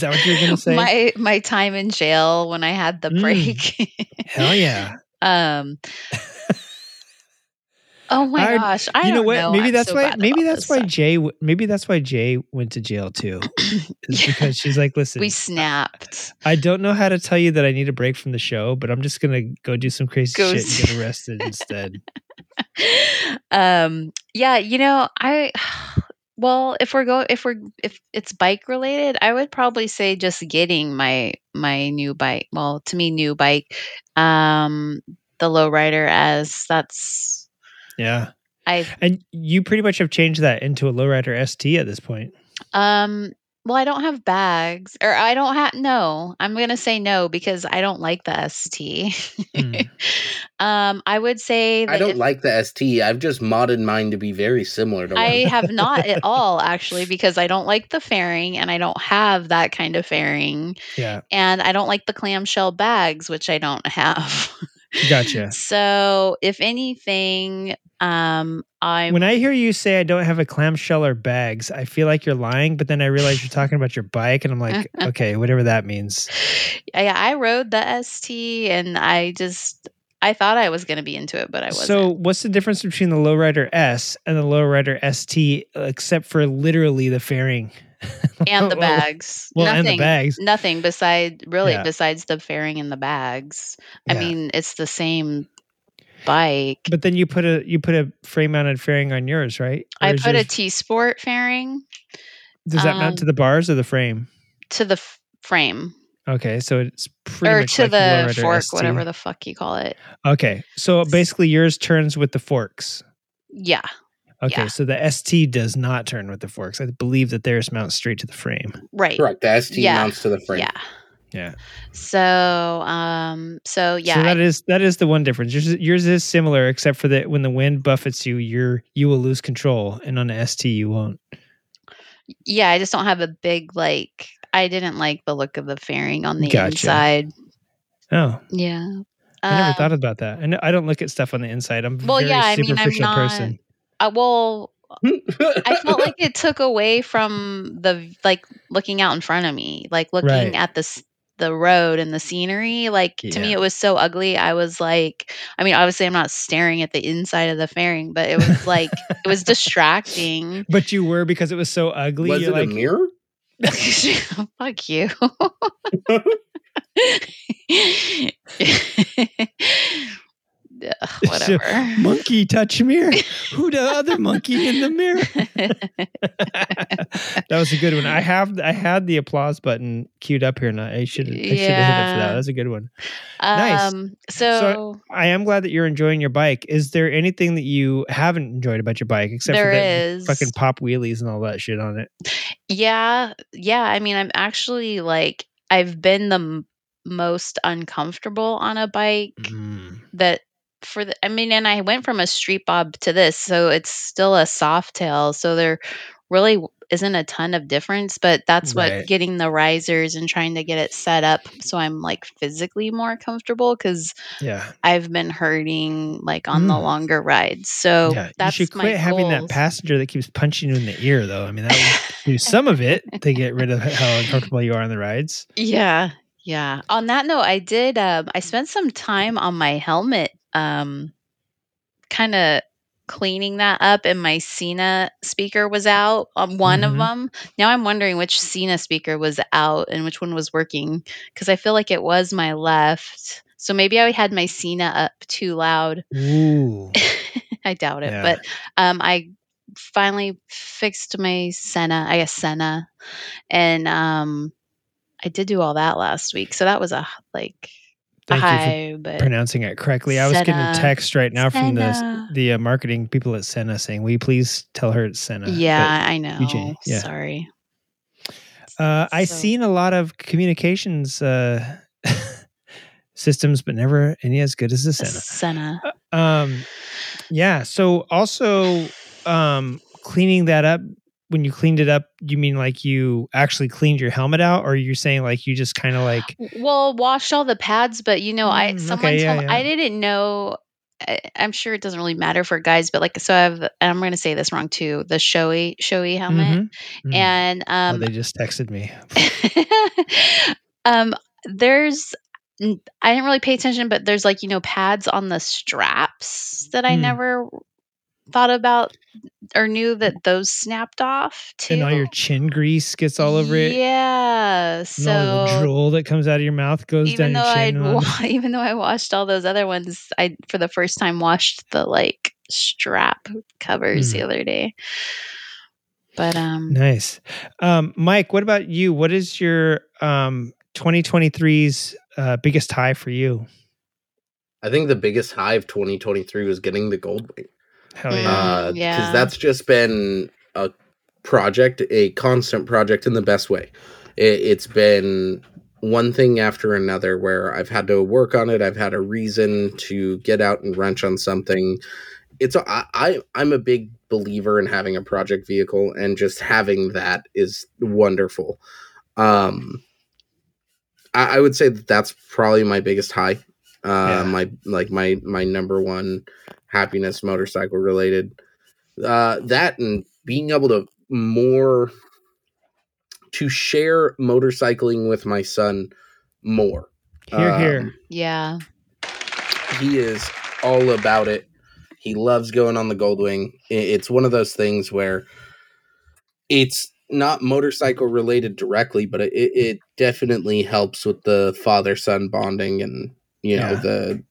that what you're going to say? my my time in jail when I had the Mm. break. Hell yeah. um. Oh my I- gosh! I you know what? know. maybe I'm that's so why. Maybe that's why stuff. Jay. Maybe that's why Jay went to jail too. Yeah. because she's like, listen, we snapped. I don't know how to tell you that I need a break from the show, but I'm just gonna go do some crazy Go shit and get arrested instead. um yeah you know i well if we're go if we're if it's bike related i would probably say just getting my my new bike well to me new bike um the lowrider as that's Yeah, i and you pretty much have changed that into a lowrider ST at this point. um well i don't have bags or i don't have no i'm gonna say no because i don't like the st Hmm. um i would say that I don't if- like the ST. I've just modded mine to be very similar to I one. have not at all actually because I don't like the fairing and I don't have that kind of fairing Yeah, and I don't like the clamshell bags which I don't have. Gotcha. so, if anything um I'm When I hear you say I don't have a clamshell or bags, I feel like you're lying, but then I realize you're talking about your bike, and I'm like, okay, whatever that means. yeah, I rode the ST and I just I thought I was going to be into it but I wasn't. So, what's the difference between the lowrider S and the lowrider ST, except for literally the fairing and the bags. Well, nothing, and the bags. Nothing beside really Yeah. besides the fairing and the bags. I Yeah. mean, it's the same bike. But then you put a you put a frame mounted fairing on yours, right? Or I put a yours- T Sport fairing Does that mount to um, the bars or the frame? to the f- frame Okay, so it's pretty or to like the fork, ST. whatever the fuck you call it. Okay, so basically yours turns with the forks. Yeah. Okay, Yeah. so the ST does not turn with the forks. I believe that theirs mounts straight to the frame. Right. Correct. The ST Yeah. mounts to the frame. Yeah. Yeah. So, um, so yeah, So I- that is that is the one difference. Yours, yours is similar, except for that when the wind buffets you, you're you will lose control, and on the ST you won't. yeah, I just don't have a big like. I didn't like the look of the fairing on the Gotcha. inside. Oh, Yeah. I never Um, thought about that. And I don't look at stuff on the inside. I'm a Well, very yeah, I mean, I'm superficial not- person. Uh, well, I felt like it took away from the like looking out in front of me, like looking Right. at the s- the road and the scenery. Like to me, it was so ugly. I was like, I mean, obviously, I'm not staring at the inside of the fairing, but it was like it was distracting. But you were because it was so ugly. Was you're it like, a mirror? Fuck you. Ugh, whatever. monkey touch mirror. Who the other monkey in the mirror? that was a good one. I have I had the applause button queued up here, and I should I should have hit it for that. That was a good one. Nice. Um, so, I am glad that you're enjoying your bike. Is there anything that you haven't enjoyed about your bike except There for the is. fucking pop wheelies and all that shit on it? yeah, yeah. I mean, I'm actually like, I've been the m- most uncomfortable on a bike Mm. that for the, I mean, and I went from a street bob to this, so it's still a Softail. So there really isn't a ton of difference, but that's Right. what getting the risers and trying to get it set up so I'm like physically more comfortable because Yeah. I've been hurting like on the Mm. longer rides. So yeah. You that's should my quit having that passenger that keeps punching you in the ear, though. I mean, that would do some of it to get rid of how uncomfortable you are on the rides. Yeah. Yeah. On that note, I did um I spent some time on my helmet um kind of cleaning that up and my Cena speaker was out on one of Mhm. them. Now I'm wondering which Cena speaker was out and which one was working cuz I feel like it was my left. So maybe I had my Cena up too loud. Ooh. I doubt it, Yeah. but um I finally fixed my Senna, I guess Senna. And um I did do all that last week. So that was a like Thank you for pronouncing it correctly. I was getting a text right now from the the uh, marketing people at Senna saying, "Will you please tell her it's Senna?" yeah, I know. Yeah. Sorry. Uh, I So- seen a lot of communications uh, systems, but never any as good as the Senna. Senna. Um, yeah. So also, um, cleaning that up when you cleaned it up, you mean like you actually cleaned your helmet out, or you're saying like you just kind of like Well, washed all the pads, but you know, I Mm, someone okay, yeah, told yeah. I didn't know. I, I'm sure it doesn't really matter for guys, but like, so I have. And I'm going to say this wrong too. The Shoei Shoei helmet, Mhm. Mm. and oh, um, they just texted me. um, there's. I didn't really pay attention, but there's like you know pads on the straps that I Hmm. never thought about or knew that those snapped off too. And all your chin grease gets all over it. Yeah. So all the drool that comes out of your mouth goes even down though your I'd chin. and all wa- even though I washed all those other ones, I for the first time washed the like strap covers Hmm. the other day. But um Nice. Um, Mike, what about you? What is your um 2023's uh, biggest high for you? I think the biggest high of 2023 was getting the gold wing. Hell Mm. yeah. Uh, yeah. because that's just been a project, a constant project in the best way. It, it's been one thing after another where I've had to work on it. I've had a reason to get out and wrench on something. It's a, I, I I'm a big believer in having a project vehicle, and just having that is wonderful. Um, I, I would say that that's probably my biggest high. Uh, Yeah. my like my my number one happiness motorcycle related uh that and being able to more to share motorcycling with my son more Here, Um, here. yeah. he is all about it he loves going on the goldwing I- it's one of those things where it's not motorcycle related directly but it, it definitely helps with the father son bonding and you know Yeah. the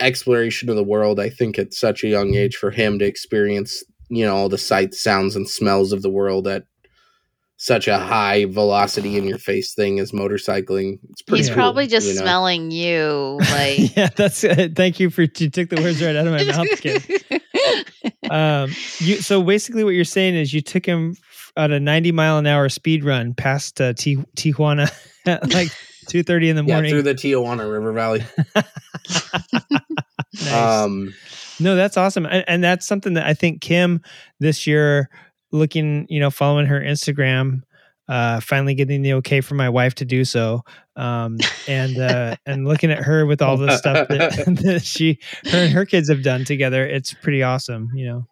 exploration of the world i think at such a young age for him to experience you know all the sights sounds and smells of the world at such a high velocity in your face thing as motorcycling it's pretty He's cool, probably just you know? smelling you like yeah, that's it. Thank you for you took the words right out of my mouth, kid. Um, you so basically what you're saying is you took him f- at a 90 mile an hour speed run past uh, Ti- Tijuana at like 2:30 in the yeah morning. through the tijuana river valley Nice. um No, that's awesome. And, and that's something that I think Kim this year looking, you know, following her Instagram, uh, finally getting the okay from my wife to do so. Um, and, uh, and looking at her with all the stuff that, that she, her and her kids have done together. It's pretty awesome, you know?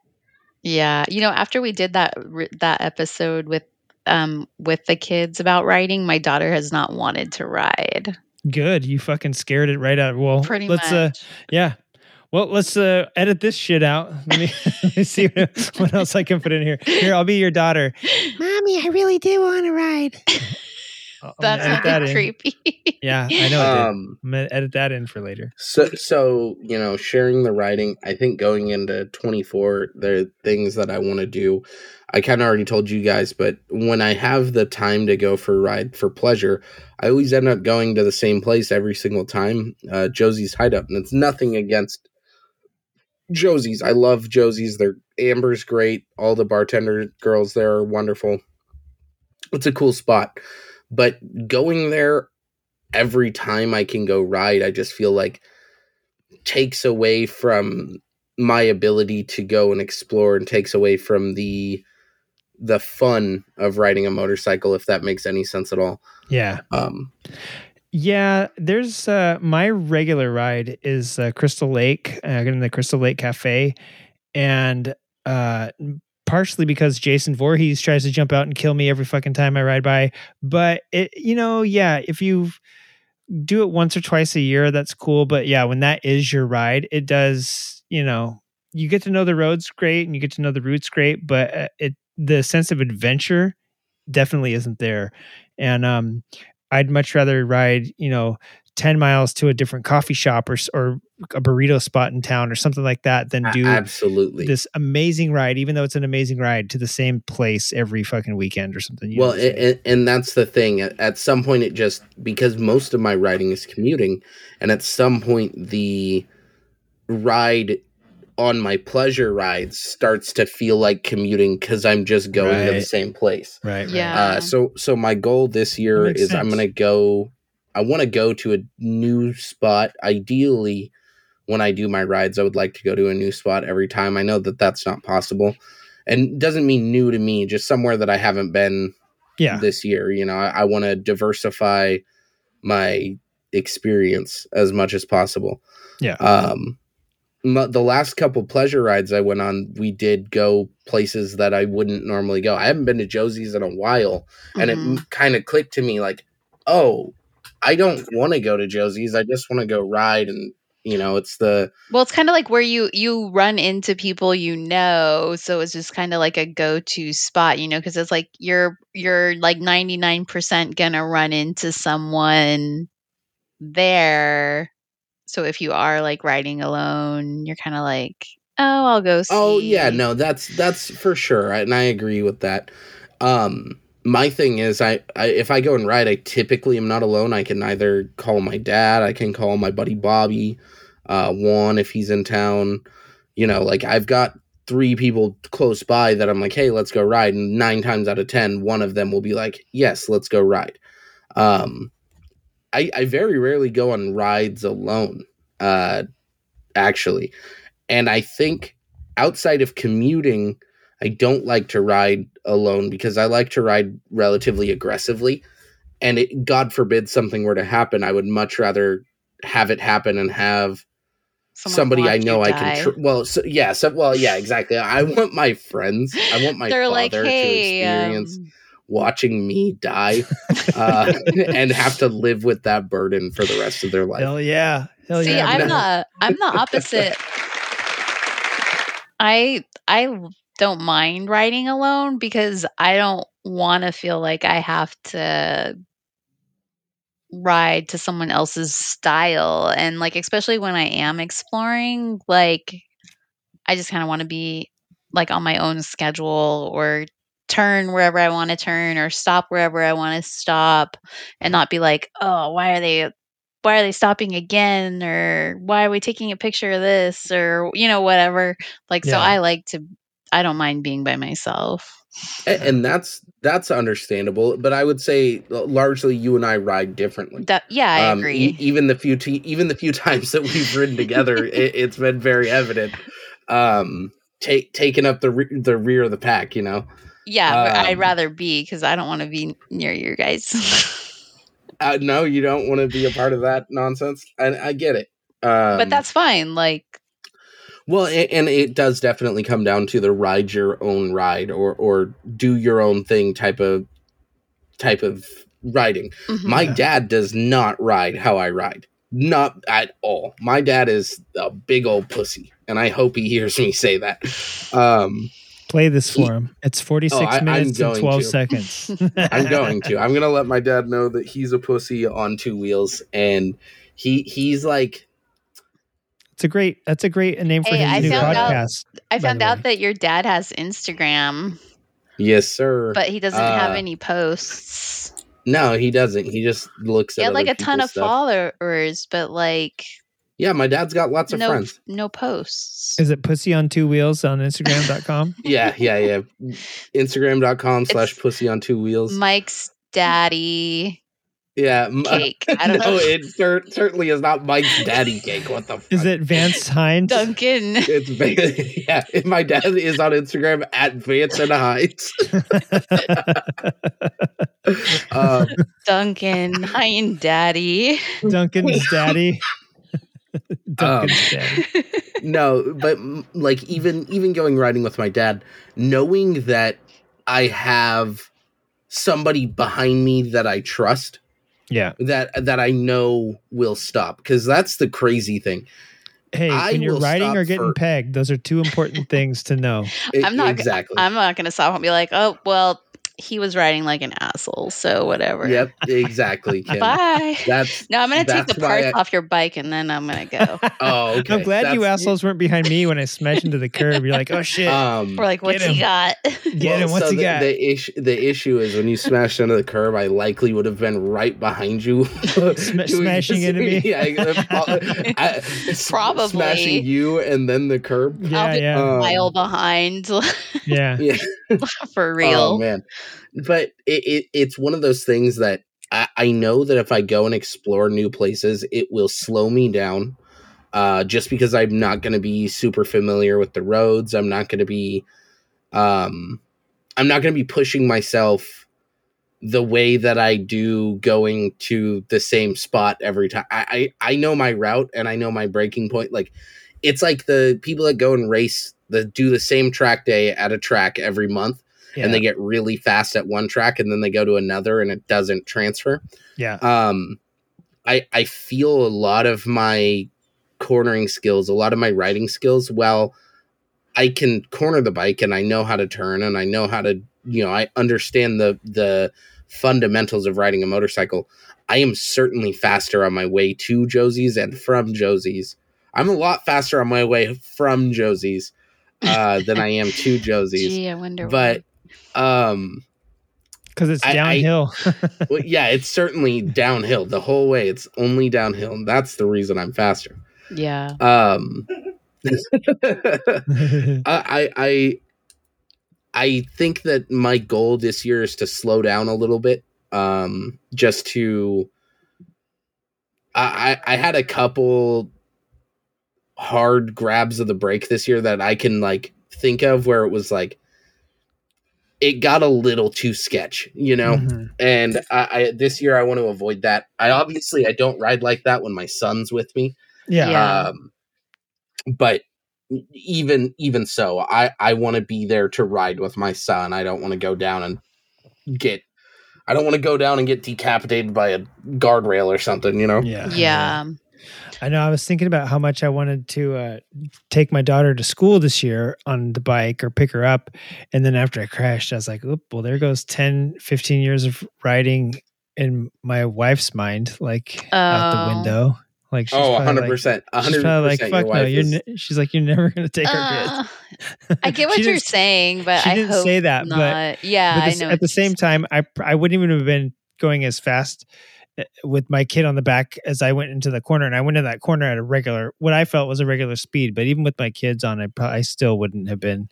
Yeah, you know, after we did that that episode with um with the kids about riding, my daughter has not wanted to ride. Good. You fucking scared it right out. Well, Pretty let's, much. uh, yeah. Well, let's uh, edit this shit out. Let me, let me see what, what else I can put in here. Here, I'll be your daughter. Mommy, I really do want to ride. I'll- I'm That edit in. creepy. Yeah, I know. it did. um I'm gonna edit that in for later. So, so you know, sharing the writing. I think going into twenty four, there are things that I want to do. I kind of already told you guys, but when I have the time to go for a ride for pleasure, I always end up going to the same place every single time. Uh, Josie's Hideout, and it's nothing against Josie's. I love Josie's. They're Amber's great. All the bartender girls there are wonderful. It's a cool spot, but going there every time I can go ride, I just feel like takes away from my ability to go and explore and takes away from the the fun of riding a motorcycle if that makes any sense at all. Yeah, Um yeah. There's uh, my regular ride is uh, Crystal Lake, uh, in the Crystal Lake Cafe, and uh, partially because Jason Voorhees tries to jump out and kill me every fucking time I ride by. But it, you know, yeah, if you do it once or twice a year, that's cool. But yeah, when that is your ride, it does, you know, you get to know the roads great and you get to know the routes great, but uh, it the sense of adventure definitely isn't there. And um, I'd much rather ride, you know, 10 miles to a different coffee shop or, or a burrito spot in town or something like that than do absolutely. this amazing ride, even though it's an amazing ride to the same place every fucking weekend or something. you well, and, and that's the thing. At, at some point, it just because most of my riding is commuting, and at some point, the ride on my pleasure rides starts to feel like commuting because I'm just going to the same place. right, right. Yeah. Uh, so, so my goal this year makes is I'm gonna go. I want to go to a new spot. Ideally, when I do my rides, I would like to go to a new spot every time. I know that that's not possible, and doesn't mean new to me, just somewhere that I haven't been Yeah. this year. You know, I, I want to diversify my experience as much as possible. Yeah. Um, m- the last couple pleasure rides I went on, we did go places that I wouldn't normally go. I haven't been to Josie's in a while, and Mhm. it kind of clicked to me like, oh, I don't want to go to Josie's. I just want to go ride, and you know, it's the Well, it's kind of like where you you run into people you know, so it's just kind of like a go-to spot, you know, because it's like you're you're like 99% gonna run into someone there. So if you are like riding alone, you're kind of like, oh, I'll go see. Oh yeah, no, that's that's for sure, and I agree with that. Um, my thing is, I, I if I go and ride, I typically am not alone. I can either call my dad, I can call my buddy Bobby, uh, Juan if he's in town. You know, like I've got three people close by that I'm like, hey, let's go ride. And nine times out of ten, one of them will be like, yes, let's go ride. Um, I I very rarely go on rides alone. Uh, actually, and I think outside of commuting, I don't like to ride alone because I like to ride relatively aggressively. And it, God forbid something were to happen, I would much rather have it happen and have Someone somebody I know I can. Tr- well, so, yeah, so, well, yeah, exactly. I want my friends. I want my They're father like, to hey, experience um, watching me die uh, and have to live with that burden for the rest of their life. Hell yeah. Hell See, yeah. I'm brother. the I'm the opposite. I I don't mind riding alone because I don't want to feel like I have to ride to someone else's style and like especially when I am exploring like I just kind of want to be like on my own schedule or turn wherever I want to turn or stop wherever I want to stop and not be like, "Oh, why are they why are they stopping again or why are we taking a picture of this or you know whatever." Like so I like to I don't mind being by myself. A- and that's that's understandable but i would say largely you and i ride differently That yeah, I Um, agree. e- even the few t- even the few times that we've ridden together it, it's been very evident um take taking up the re- the rear of the pack you know yeah, but I'd um, rather be cuz I don't want to be near you guys. uh, no you don't want to be a part of that nonsense and i get it um, but that's fine. Like well a- and it does definitely come down to the ride your own ride or or do your own thing type of type of riding mhm. My dad does not ride how I ride. Not at all. My dad is a big old pussy, and I hope he hears me say that. Um, Play this for him. It's 46 Oh, I- I'm minutes and going 12 to. seconds. I'm going to. I'm gonna let my dad know that he's a pussy on two wheels, and he he's like, It's a great. That's a great name for Hey, his I new found out- podcast. I found out that your dad has Instagram, yes, sir. but he doesn't have Uh, any posts. no, he doesn't. He just looks He at had like a ton people's of stuff. followers, but like Yeah, my dad's got lots of no friends. no posts. Is it pussy on two wheels on Instagram.com? Yeah, yeah, yeah. Instagram.com slash pussy on two wheels. Mike's daddy yeah. m- cake. I don't no, know. it cer- certainly is not Mike's daddy cake. What the fuck? Is it Vance Hines? Duncan. It's ba- yeah. My dad is on Instagram at Vance and Hines. um, Duncan. Hein daddy. Duncan's daddy. Duncan's Um, no, but like even even going riding with my dad, knowing that I have somebody behind me that I trust, Yeah. that that I know will stop, because that's the crazy thing. Hey, I when you're riding or getting for- pegged, those are two important things to know. I'm not exactly. I'm not gonna stop and be like, oh well, he was riding like an asshole, so whatever. Yep, exactly. Kim. Bye. That's No, I'm gonna take the parts I- off your bike and then I'm gonna go. oh. Okay. I'm glad you assholes weren't behind me when I smashed into the curb. You're like, oh shit, Um, We're like, what's he got? get him. What's so he the, got? The issue, the issue is when you smashed into the curb, I likely would have been right behind you, doing smashing into me? Yeah, I- I- s- Probably. smashing you and then the curb. yeah, I'll be yeah, Um, mile behind yeah. Yeah, for real. oh man, but it, it it's one of those things that I, I know that if I go and explore new places, it will slow me down. Uh, just because I'm not going to be super familiar with the roads, I'm not going to be Um, I'm not going to be pushing myself the way that I do going to the same spot every time. I, I I know my route and I know my breaking point. Like it's like the people that go and race that do the same track day at a track every month and they get really fast at one track and then they go to another and it doesn't transfer. yeah. Um I I feel a lot of my cornering skills, a lot of my riding skills, well, I can corner the bike and I know how to turn and I know how to, you know, I understand the the fundamentals of riding a motorcycle. I am certainly faster on my way to Josie's and from Josie's. I'm a lot faster on my way from Josie's uh, than I am to Josie's. Gee, I wonder. But um Because it's I- I- downhill. well, yeah, it's certainly downhill the whole way. It's only downhill. And that's the reason I'm faster. yeah. Um, I, I, I, I think that my goal this year is to slow down a little bit. Um, just to, I, I I had a couple hard grabs of the brake this year that I can like think of where it was like, it got a little too sketch, you know? Mhm. and I, I this year I want to avoid that. I obviously I don't ride like that when my son's with me. Yeah. Yeah. Um, but even even so, I I want to be there to ride with my son. I don't want to go down and get. I don't want to go down and get decapitated by a guardrail or something. You know. Yeah. Yeah. I know. I was thinking about how much I wanted to uh, take my daughter to school this year on the bike or pick her up. And then after I crashed, I was like, oop, well, there goes 10, 15 years of riding in my wife's mind, like out the Oh. window. Like, she's Oh, probably hundred like- percent, She's hundred probably like, fuck no. wife You're is. ne- she's like, you're never going to take her Uh, kids. I get what you're saying, but she I didn't hope say that, but- yeah, but I this- know. at the what you're same time, I I wouldn't even have been going as fast with my kid on the back as I went into the corner, and I went in that corner at a regular, what I felt was a regular speed. But even with my kids on, I I still wouldn't have been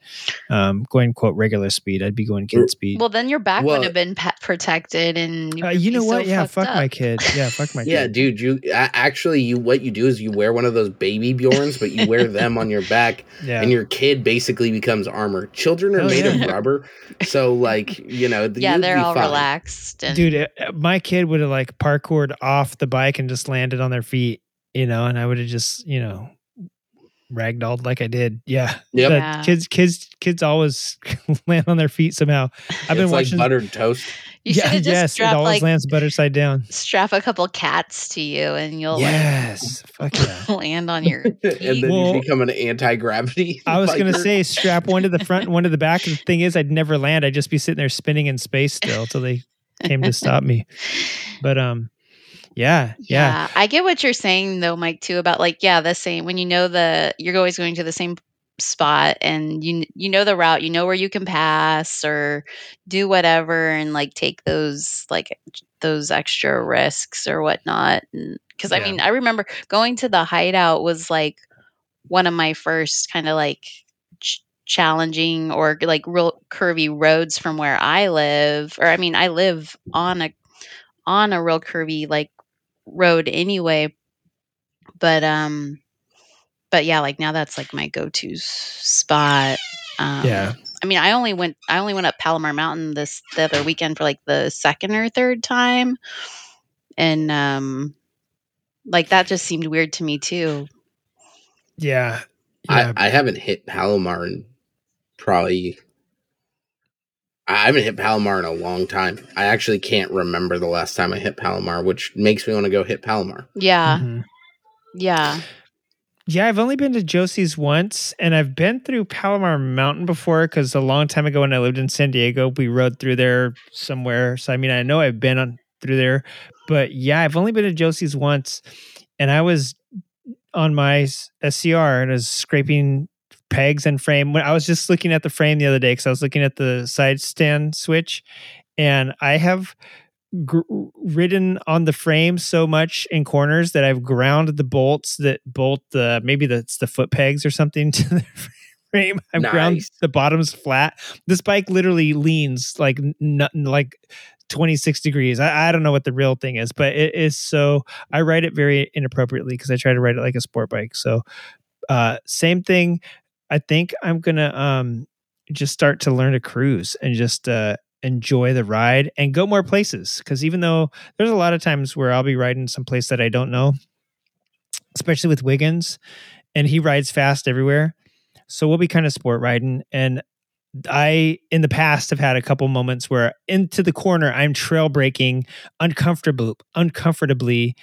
um, going quote regular speed. I'd be going kid speed. Well, then your back Well- would have been pa- protected, and uh, you be know so what? Yeah, fucked fuck my kid. Yeah, fuck my Yeah, kid. dude. You actually, you what you do is you wear one of those baby Bjorns, but you wear them on your back, Yeah. and your kid basically becomes armor. Children are Hell made yeah. of rubber, so like you know, Yeah, you'd they're be all fine. relaxed, and Dude, uh, my kid would have like parkoured off the bike and just landed on their feet, you know, and I would have just, you know, ragdolled like I did. Yeah. Yep. Yeah. Kids, kids, kids always land on their feet somehow. I've been it's like watching. buttered toast. you should yeah, have just yes, it always like lands butter side down. strap a couple cats to you, and you'll Yes, fuck yeah. land on your. and then Well- you become an anti-gravity. I was gonna say strap one to the front, and one to the back. The thing is, I'd never land. I'd just be sitting there spinning in space still till they came to stop me. But um, yeah, yeah, Yeah, I get what you're saying though, Mike, too, about like, yeah, the same when you know the you're always going to the same spot and you you know the route, you know where you can pass or do whatever and like take those like those extra risks or whatnot. Because I mean, I remember going to the hideout was like one of my first kind of like challenging or like real curvy roads from where I live. Or I mean, I live on a on a real curvy like road anyway but um but yeah like now that's like my go-to spot um yeah. i mean i only went i only went up palomar mountain this the other weekend for like the second or third time and um like that just seemed weird to me too Yeah. Yeah. I, I haven't hit Palomar in probably. I haven't hit Palomar in a long time. I actually can't remember the last time I hit Palomar, which makes me want to go hit Palomar. yeah Mhm. yeah Yeah, I've only been to Josie's once, and I've been through Palomar Mountain before because a long time ago when I lived in San Diego, we rode through there somewhere. So I mean, I know I've been on through there, but yeah, I've only been to Josie's once, and I was on my SCR and I was scraping pegs and frame. When I was just looking at the frame the other day because I was looking at the side stand switch, and I have gr- ridden on the frame so much in corners that I've ground the bolts that bolt the maybe that's the foot pegs or something to the frame. I've ground the bottoms flat. This bike literally leans like n- like 26 degrees. I, I don't know what the real thing is, but it is so I ride it very inappropriately because I try to ride it like a sport bike. So uh same thing. I think I'm gonna um just start to learn to cruise and just uh, enjoy the ride and go more places. Because even though there's a lot of times where I'll be riding someplace that I don't know, especially with Wiggins, and he rides fast everywhere. So we'll be kind of sport riding. And I, in the past, have had a couple moments where into the corner, I'm trail braking uncomfortable, uncomfortably,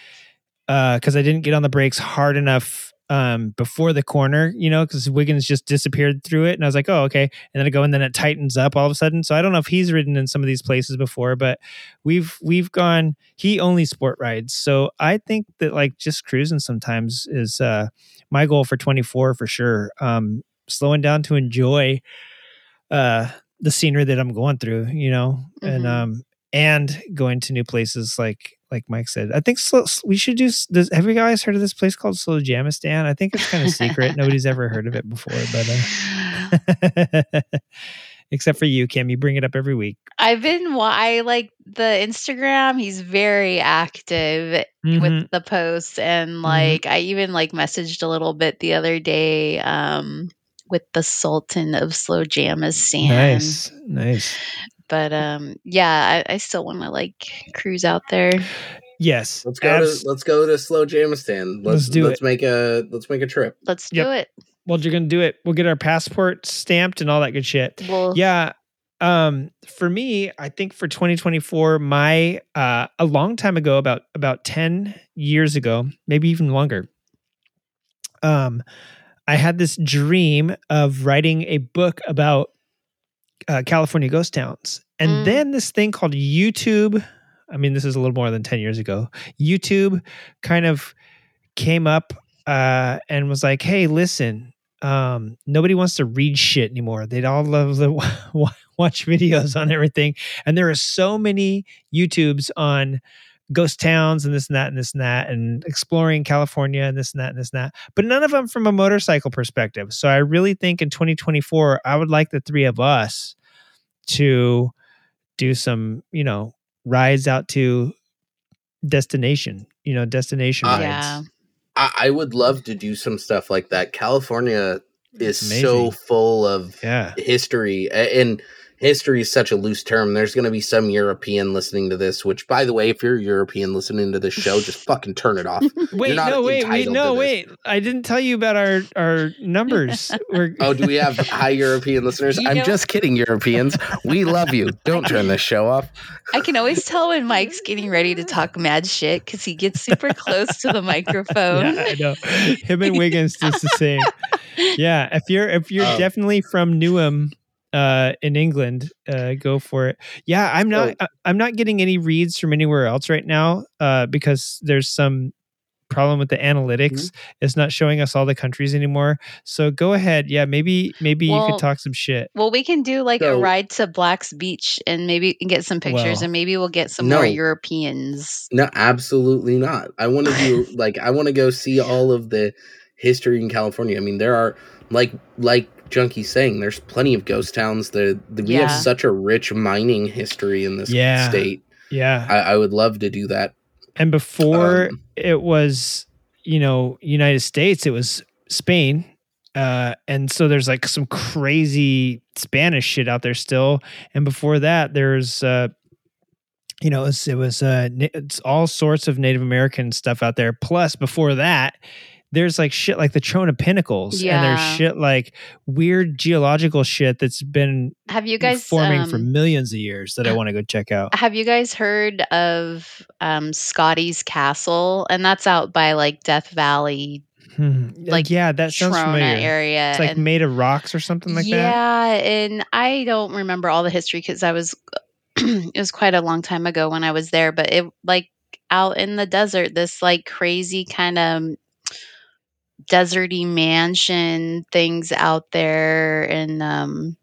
because I didn't get on the brakes hard enough um before the corner you know because wiggins just disappeared through it and i was like oh okay. And then i go and then it tightens up all of a sudden. So i don't know if he's ridden in some of these places before but we've we've gone he only sport rides. So i think that like just cruising sometimes is uh my goal for 24 for sure. Um slowing down to enjoy uh the scenery that i'm going through you know? And Mhm. um and going to new places like like Mike said. I think slow, we should do. Does, have you guys heard of this place called Slowjamastan? I think it's kind of secret. Nobody's ever heard of it before, but uh, except for you, Kim. You bring it up every week. I've been I like the Instagram. He's very active Mhm. with the posts and like I even like messaged a little bit the other day um with the Sultan of Slowjamastan. Nice, nice. But um yeah, I, I still want to like cruise out there. Yes, Let's go abs- to let's go to Slowjamastan. Let's, Let's do let's it. make a let's make a trip. Let's Yep. do it. well, you're gonna do it. We'll get our passport stamped and all that good shit. Well, Yeah. Um, for me, I think for 2024, my uh a long time ago, about about 10 years ago, maybe even longer, um, I had this dream of writing a book about uh, California ghost towns. And Mm. then this thing called YouTube, I mean, this is a little more than 10 years ago. YouTube kind of came up uh, and was like, hey, listen, um, nobody wants to read shit anymore. They'd all love to watch videos on everything. And there are so many YouTubes on ghost towns and this and that and this and that and exploring California and this and that and this and that, but none of them from a motorcycle perspective. So I really think in 2024, I would like the three of us to do some, you know, rides out to destination, you know, destination Uh, rides. Yeah. I, I would love to do some stuff like that. California is Amazing. so full of Yeah. history a- and history is such a loose term there's going to be some european listening to this which by the way if you're european listening to this show just fucking turn it off Wait, not no, wait, wait, no, wait. I didn't tell you about our our numbers. We're oh do we have high european listeners You i'm know- just kidding europeans we love you don't turn this show off I can always tell when Mike's getting ready to talk mad shit because he gets super close to the microphone. Yeah, I know. Him and Wiggins is the same. Yeah, if you're if you're Oh. definitely from Newham uh in England, uh go for it. Yeah, I'm not I- I'm not getting any reads from anywhere else right now uh because there's some problem with the analytics. It's not showing us all the countries anymore. So go ahead. Yeah, maybe maybe you Well, could talk some shit. Well, we can do like a ride to Black's Beach and maybe get some pictures Well- and maybe we'll get some more Europeans. no absolutely not i want to do like i want to go see all of the history in california i mean there are like like junkie saying there's plenty of ghost towns the, the we have such a rich mining history in this Yeah. state Yeah. I, I would love to do that And before Um, it was, you know, United States, it was Spain. Uh, and so there's like some crazy Spanish shit out there still. And before that, there's, uh, you know, it was, it was uh, it's all sorts of Native American stuff out there. Plus, before that, there's like shit like the Trona Pinnacles, and there's shit like weird geological shit that's been Have you guys forming for um, millions of years that I want to go check out. have you guys heard of um, Scotty's Castle? And that's out by like Death Valley, Hmm. like, yeah, that sounds Trona familiar. area. It's like and- made of rocks or something like that. yeah, and I don't remember all the history because I was it was quite a long time ago when I was there, but it like out in the desert, this like crazy kind of deserty mansion things out there and um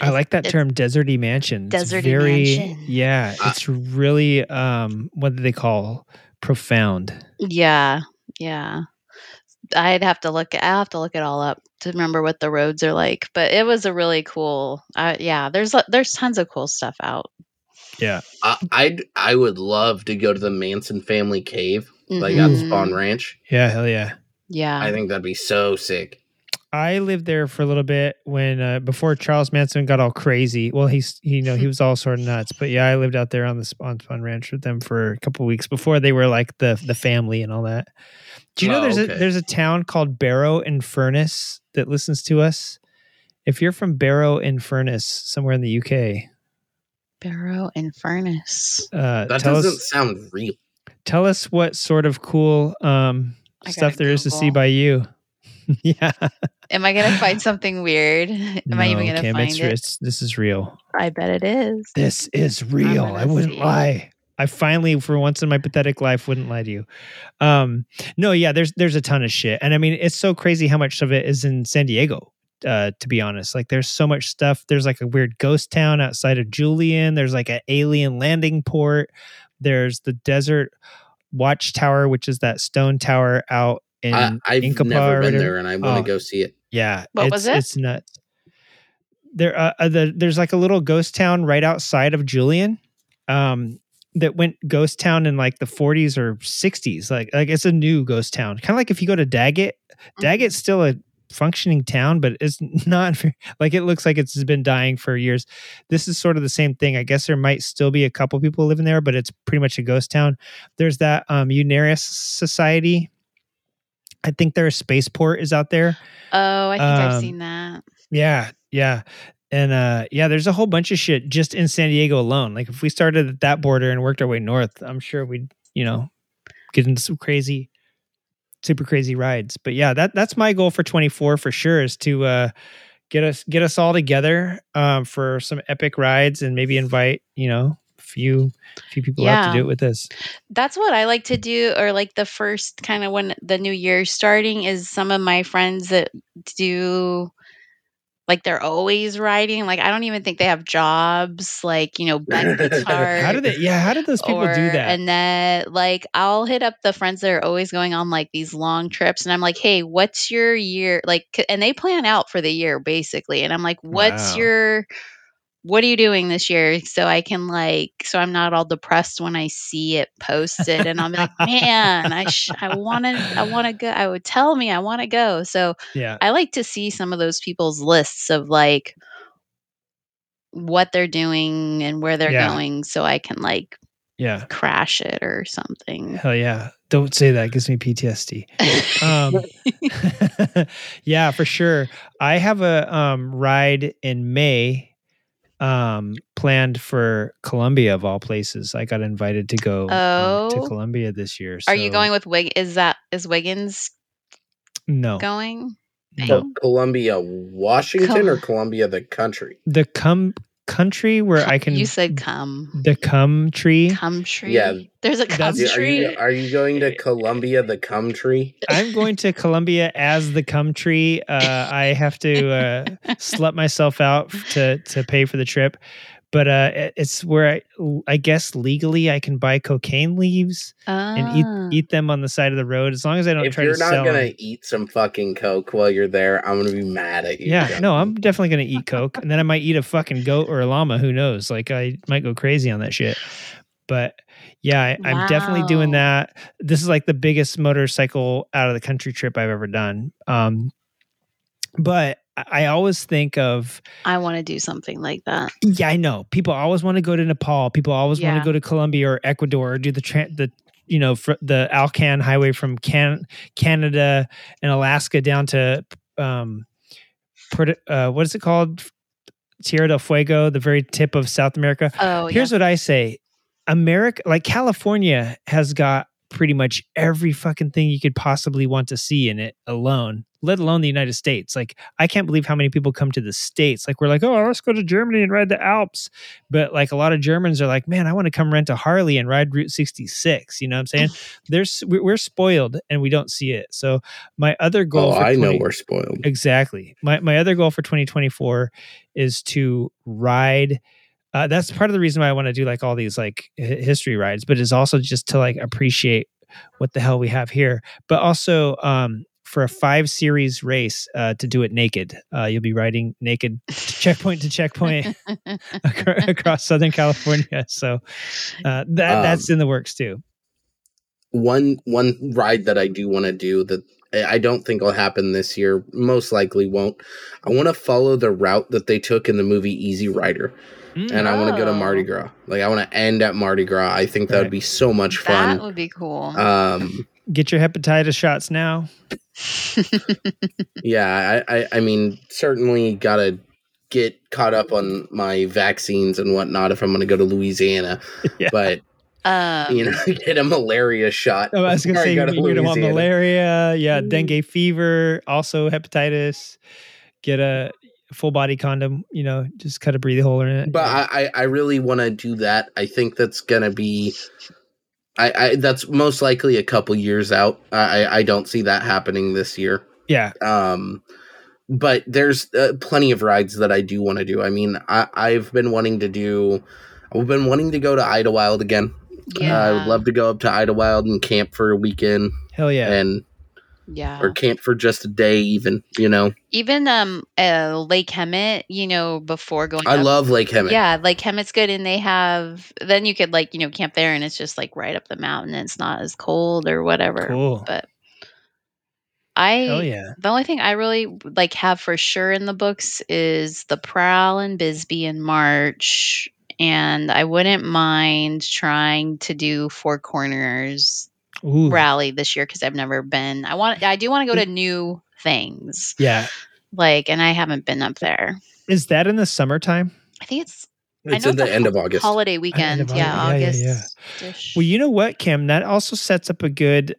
I like that It's- term, deserty mansion. It's Deserty very, mansion. Yeah, Uh, it's really um, what do they call profound? yeah, yeah. I'd have to look I have to look it all up to remember what the roads are like, but it was a really cool uh, yeah, there's lo- there's tons of cool stuff out. Yeah, I, I'd I would love to go to the Manson family cave, like at Mhm. Spahn Ranch. yeah, hell yeah. Yeah. I think that'd be so sick. I lived there for a little bit when uh, before Charles Manson got all crazy. Well, he's he, you know he was all sort of nuts, but yeah, I lived out there on the Spahn Fun Ranch with them for a couple weeks before they were like the the family and all that. Do you know Oh, there's okay. a there's a town called Barrow-in-Furness that listens to us? If you're from Barrow-in-Furness, somewhere in the UK, Barrow-in-Furness. uh, That doesn't us sound real. tell us what sort of cool um, I stuff gotta there is to see by you. yeah, Am I gonna find something weird? Am I even gonna Kim, find it's, it? it's- this is real. I bet it is. This is real. I wouldn't see. lie. I finally, for once in my pathetic life, wouldn't lie to you. Um, no, yeah, there's there's a ton of shit, and I mean, it's so crazy how much of it is in San Diego. Uh, to be honest, like there's so much stuff. There's like a weird ghost town outside of Julian. There's like an alien landing port. There's the desert watchtower, which is that stone tower out in I, I've Inkapa never been there, and I want to Oh. go see it. Yeah, What it's, was it? It's nuts. There, uh, uh, the, there's like a little ghost town right outside of Julian, um, that went ghost town in like the 40s or 60s. Like, like it's a new ghost town. Kind of like if you go to Daggett, Mm-hmm. Daggett's still a functioning town, but it's not like it looks like it's been dying for years. This is sort of the same thing. I guess there might still be a couple people living there, but it's pretty much a ghost town. There's that um, Unarius Society. I think their spaceport is out there. Oh, I think I've Um, seen that. Yeah, yeah. And uh yeah, there's a whole bunch of shit just in San Diego alone. Like if we started at that border and worked our way north, I'm sure we'd, you know, get into some crazy super crazy rides. But yeah, that that's my goal for 24 for sure is to uh get us get us all together um for some epic rides and maybe invite, you know, a few few people out to do it with us. That's what I like to do, or like the first kind of when the new year starting is some of my friends that do like they're always riding. Like I don't even think they have jobs. Like you know, Ben guitar. How did they yeah, how did those people do or that? Annette, like I'll hit up the friends that are always going on like these long trips, and I'm like, "Hey, what's your year?" Like, and they plan out for the year basically, and I'm like, "What's Wow. your what are you doing this year?" So I can like, so I'm not all depressed when I see it posted, and I'm like, "Man, I sh- I want to I want to go." I would tell me I want to go, so yeah. I like to see some of those people's lists of like what they're doing and where they're Yeah. going, so I can like Yeah. crash it or something. Hell yeah. Don't say that. It gives me PTSD. Um, yeah, for sure. I have a um, ride in May um, planned for Colombia of all places. I got invited to go um, to Oh. Colombia this year. Are you going with Wig? Is that is Wiggins No, going? no. Oh, Columbia, Washington, or Colombia, the country? The cum country where I can You said come. the cum tree. Cum tree. Yeah. There's a cum That's- Yeah, Are tree. you, are you going to Colombia, the cum tree? I'm going to Colombia as the cum tree. Uh, I have to uh, slut myself out to to pay for the trip, but uh, it's where I, I guess legally I can buy cocaine leaves and Ah. eat eat them on the side of the road as long as I don't If try to sell. If you're not sell. gonna 'em. eat some fucking coke while you're there, I'm gonna be mad at you. Yeah, no, I'm definitely gonna eat coke, and then I might eat a fucking goat or a llama. Who knows? Like I might go crazy on that shit. But yeah, I, I'm definitely doing that. This is like the biggest motorcycle out of the country trip I've ever done. Um, but I always think of I want to do something like that. yeah, I know people always want to go to Nepal. People always want to go to Colombia or Ecuador or do the tra- the you know fr- the Alcan highway from Can- Canada and Alaska down to um, uh, what is it called? Tierra del Fuego, the very tip of South America. Oh, Here's what I say America, like California, has got pretty much every fucking thing you could possibly want to see in it alone, let alone the United States. Like, I can't believe how many people come to the States. Like, we're like, oh, let's go to Germany and ride the Alps. But like, a lot of Germans are like, man, I want to come rent a Harley and ride Route 66. You know what I'm saying? There's, we're spoiled and we don't see it. So, my other goal Oh, I know we're spoiled. Exactly. My my other goal for 2024 is to ride. Uh, that's part of the reason why I want to do like all these like hi- history rides, but is also just to like appreciate what the hell we have here. But also um, for a five series race uh, to do it naked. Uh, you'll be riding naked checkpoint to checkpoint acro- across Southern California. So uh, that Um, that's in the works too. One one ride that I do want to do that I I don't think will happen this year. Most likely won't. I want to follow the route that they took in the movie Easy Rider, Mm. and I want to go to Oh. Mardi Gras. Like I want to end at Mardi Gras. I think that would be so much fun. That would be cool. Um, Get your hepatitis shots now. yeah, I, I, I mean, certainly got to get caught up on my vaccines and whatnot if I'm going to go to Louisiana. Yeah. But um, you know, get a malaria shot. Oh, I was gonna say you're to gonna want malaria, yeah, Mm. dengue fever, also hepatitis. Get a full body condom. You know, just cut a breathe hole in it. But I, I, I really want to do that. I think that's gonna be. I, I that's most likely a couple years out. I, I- I don't see that happening this year. yeah, Um, but there's uh, plenty of rides that I do want to do. I mean, I, I've been wanting to do. I've been wanting to go to Idlewild again. yeah, Uh, I would love to go up to Idlewild and camp for a weekend, hell yeah. and yeah. or camp for just a day, even. You know, Even um, uh, Lake Hemet, you know, before going. I up- love Lake Hemet. Yeah, Lake Hemet's good, and they have. Then you could like you know camp there, and it's just like right up the mountain. And it's not as cold or whatever. Cool. But I Hell yeah. The only thing I really like have for sure in the books is the Prowl and Bisbee in March, and I wouldn't mind trying to do Four Corners Ooh. rally this year because I've never been. I want. I do want to go to new things, Yeah. like, and I haven't been up there. Is that in the summertime? I think it's. it's I know at the a end of August. holiday weekend. of yeah, August. Yeah, August. yeah, Well, you know what, Kim? That also sets up a good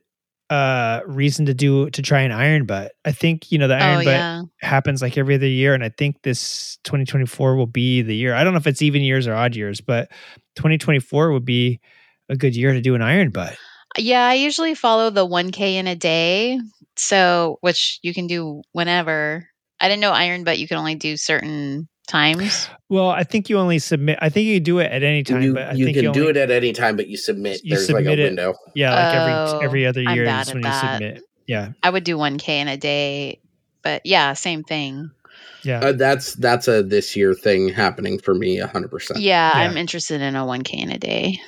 uh reason to do to try an iron butt. I think, you know, the iron Oh butt yeah. happens like every other year and I think this 2024 will be the year. I don't know if it's even years or odd years, but 2024 would be a good year to do an iron butt. Yeah, I usually follow the 1K in a day. So, which you can do whenever. I didn't know iron, but you can only do certain times. Well, I think you only submit I think you do it at any time, you but I you think can you do it at any time, but you submit. You There's like submit a it- window. Yeah, like Oh, every every other year is at when you submit. Yeah. I would do 1K in a day, but yeah, same thing. Yeah. Uh, that's that's a this year thing happening for me, hundred percent. Yeah, Yeah. I'm interested in a 1K in a day.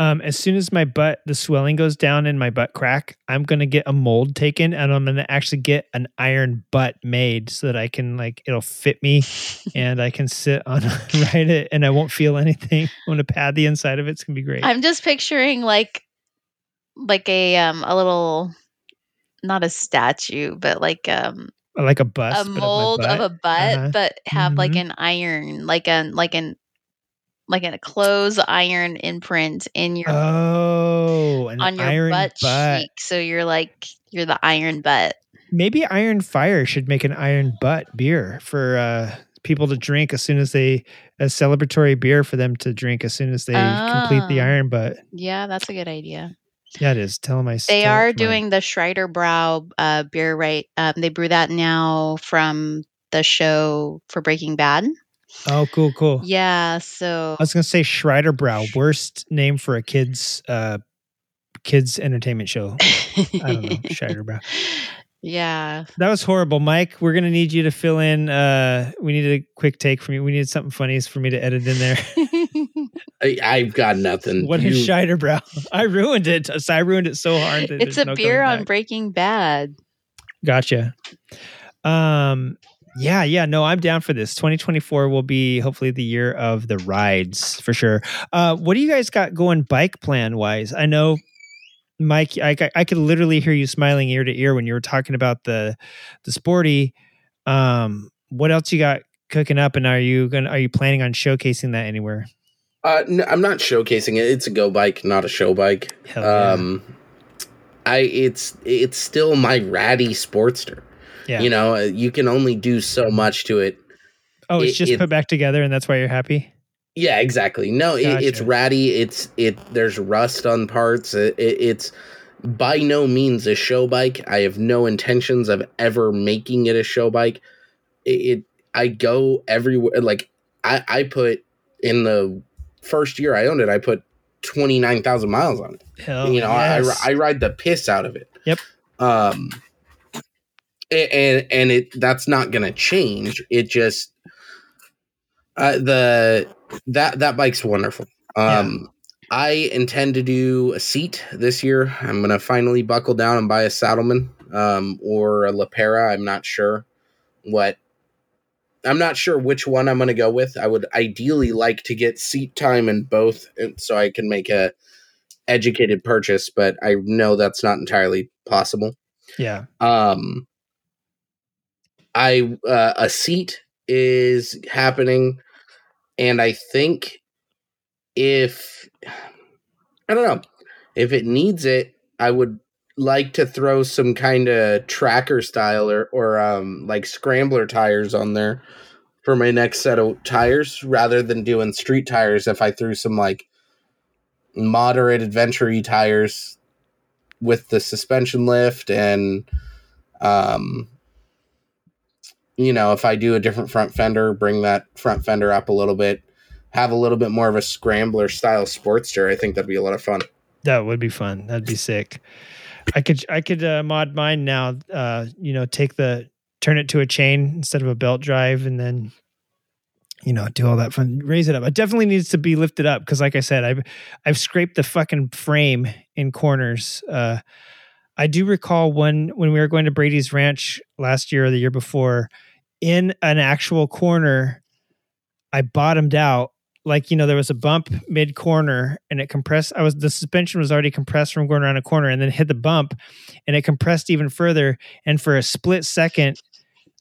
Um, as soon as my butt, the swelling goes down in my butt crack, I'm gonna get a mold taken and I'm gonna actually get an iron butt made so that I can like it'll fit me and I can sit on ride it and I won't feel anything. I'm gonna pad the inside of it. It's gonna be great. I'm just picturing like like a um a little not a statue, but like um like a bust. a but of mold of, a butt, Uh-huh. but have like Mhm. an iron, like an like an like a clothes iron imprint in your Oh, an on your iron butt, butt. cheek. So you're like you're the iron butt. Maybe Iron Fire should make an iron butt beer for uh, people to drink as soon as they a celebratory beer for them to drink as soon as they complete the Ah. iron butt. Yeah, that's a good idea. Yeah, it is. Tell them I. They are to my- doing the Schreider Brow uh, beer right. Um, they brew that now from the show for Breaking Bad. Oh, cool, cool. Yeah, so I was gonna say Schreider Brow, worst name for a kids uh kids entertainment show. I don't know, Schreider Brow. yeah. That was horrible, Mike. We're gonna need you to fill in. Uh, we needed a quick take from you. We needed something funny for me to edit in there. I, I've got nothing. what is You- Schreider Brow? I ruined it. I ruined it so hard. That it's a no beer on back. Breaking Bad. Gotcha. Um. Yeah, yeah, no, I'm down for this. 2024 will be hopefully the year of the rides for sure. Uh, what do you guys got going bike plan wise? I know, Mike, I, I- could literally hear you smiling ear to ear when you were talking about the the sporty. Um, what else you got cooking up, and are you gonna are you planning on showcasing that anywhere? Uh, no, I'm not showcasing it. It's a go bike, not a show bike. Hell yeah. Um, I it's it's still my ratty Sportster. Yeah. You know, uh, you can only do so much to it. oh, it's it- just it- put back together, and that's why you're happy. Yeah, exactly. No, it, it's ratty. It's it. There's rust on parts. It, it, it's by no means a show bike. I have no intentions of ever making it a show bike. It. it I go everywhere. Like I, I put in the first year I owned it. I put twenty nine thousand miles on it. Hell, you know, yes. I, I ride the piss out of it. Yep. Um. And and it that's not gonna change. It just uh, the that that bike's wonderful. Um, I intend to do a seat this year. I'm gonna finally buckle down and buy a Saddlemen. um, or a Le Pera. I'm not sure what. I'm not sure which one I'm going to go with. I would ideally like to get seat time in both, and so I can make a educated purchase. But I know that's not entirely possible. Yeah. Um, I uh, a seat is happening, and I think if I don't know if it needs it, I would like to throw some kind of tracker style or or um like scrambler tires on there for my next set of tires rather than doing street tires if I threw some like moderate adventure tires with the suspension lift and um you know if I do a different front fender bring that front fender up a little bit have a little bit more of a scrambler style sportster I think that'd be a lot of fun That would be fun. That'd be sick. I could I could uh, mod mine now. Uh, you know, take the turn it to a chain instead of a belt drive, and then you know do all that fun. Raise it up. It definitely needs to be lifted up because, like I said, I've I've scraped the fucking frame in corners. Uh, I do recall when when we were going to Brady's Ranch last year or the year before, in an actual corner, I bottomed out. Like you know there was a bump mid corner and it compressed i was the suspension was already compressed from going around a corner and then hit the bump and it compressed even further. And for a split second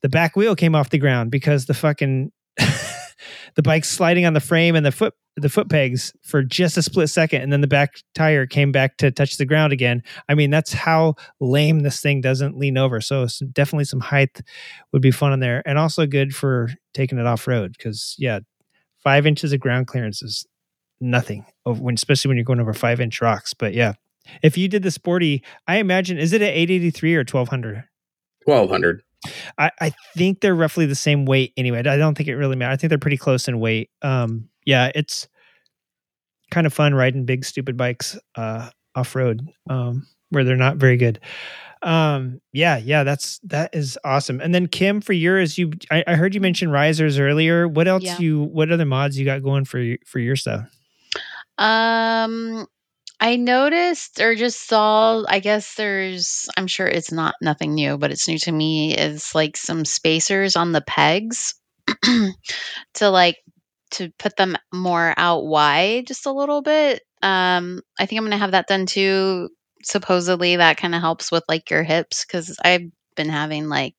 the back wheel came off the ground because the fucking the bike's sliding on the frame and the foot the foot pegs for just a split second and then the back tire came back to touch the ground again. I mean that's how lame this thing doesn't lean over. So some, definitely some height would be fun in there and also good for taking it off road because yeah five inches of ground clearance is nothing when especially when you're going over five inch rocks but yeah. If you did the sporty i imagine is it an 883 or 1200 1200 I, I think they're roughly the same weight anyway. I don't think it really matters. I think they're pretty close in weight. Um, yeah, it's kind of fun riding big stupid bikes uh, off road um, where they're not very good. Um, yeah, yeah, that's that is awesome. And then Kim, for yours, you I, I heard you mention risers earlier. What else Yeah. you? What other mods you got going for for your stuff? Um, I noticed or just saw, I guess there's, I'm sure it's not nothing new, but it's new to me, is like some spacers on the pegs to like to put them more out wide just a little bit. Um, I think I'm gonna have that done too. Supposedly that kind of helps with like your hips because I've been having like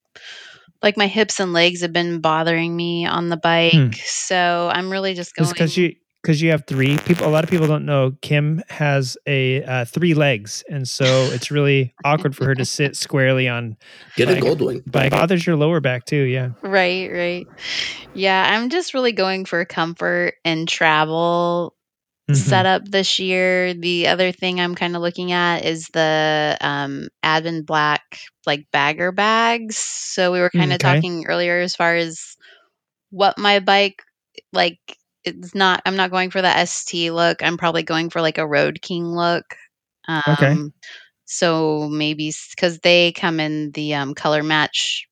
like my hips and legs have been bothering me on the bike. So I'm really just going because you because you have three people. A lot of people don't know Kim has a uh, three legs, and so it's really awkward for her to sit squarely on. get a Like- goldwing Bike bothers your lower back too. Yeah. Right, right. Yeah, I'm just really going for comfort and travel Mhm. setup this year. The other thing I'm kind of looking at is the um Advanblack like bagger bags. So we were kind of Okay. talking earlier as far as what my bike like it's not I'm not going for the ST look. I'm probably going for like a Road King look. Um Okay. so maybe cuz they come in the um color match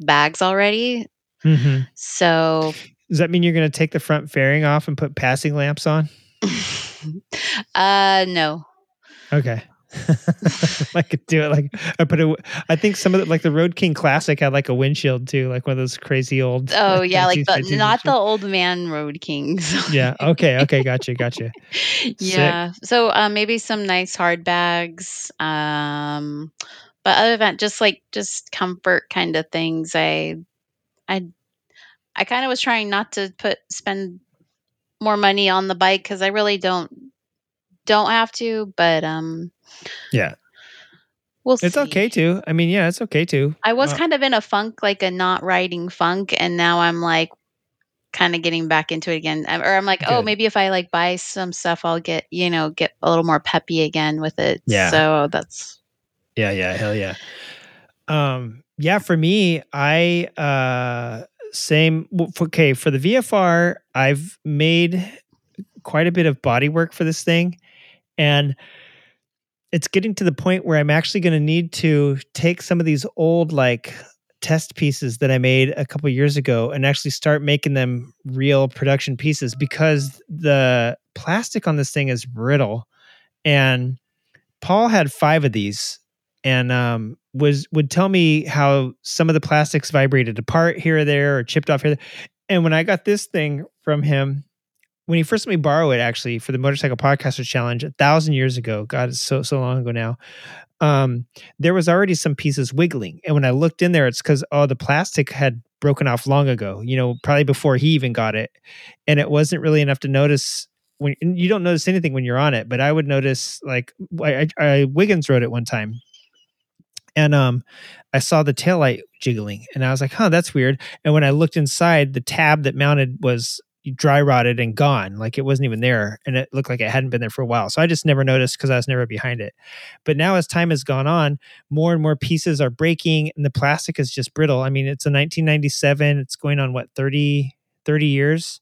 bags already. Mhm. So Does that mean you're going to take the front fairing off and put passing lamps on? uh no. Okay. I could do it like I put a. I think some of the like the Road King Classic had like a windshield too, like one of those crazy old. Oh yeah, like the 19s not the old man road kings. Yeah. Okay. Okay. Gotcha. Gotcha. yeah. So um, maybe some nice hard bags. Um, but other than just like just comfort kind of things, I, I, I kind of was trying not to put spend more money on the bike because I really don't don't have to. But um, Yeah. we'll It's see. okay too. I mean, yeah, it's okay too. I was Uh, kind of in a funk, like a not writing funk, and now I'm like kind of getting back into it again. Um, Or I'm like, oh, maybe if I like buy some stuff, I'll get you know get a little more peppy again with it. Yeah. So that's Yeah, yeah, hell yeah. Um, yeah, for me, I uh same okay, for the VFR, I've made quite a bit of body work for this thing and it's getting to the point where I'm actually going to need to take some of these old like test pieces that I made a couple years ago and actually start making them real production pieces because the plastic on this thing is brittle and Paul had 5 of these and um, was would tell me how some of the plastics vibrated apart here or there or chipped off here. And when I got this thing from him, when he first let me borrow it, actually for the Motorcycle Podcasters Challenge a thousand years ago, God, it's so so long ago now. Um, there was already some pieces wiggling, and when I looked in there, it's because oh, the plastic had broken off long ago. You know, probably before he even got it, and it wasn't really enough to notice when you don't notice anything when you're on it, but I would notice like I, I Wiggins rode it one time and um I saw the taillight jiggling and I was like, huh, that's weird. And when I looked inside, the tab that mounted was dry rotted and gone. Like it wasn't even there. And it looked like it hadn't been there for a while. So I just never noticed because I was never behind it. But now as time has gone on, more and more pieces are breaking and the plastic is just brittle. I mean, it's a 1997. It's going on what 30, 30 years.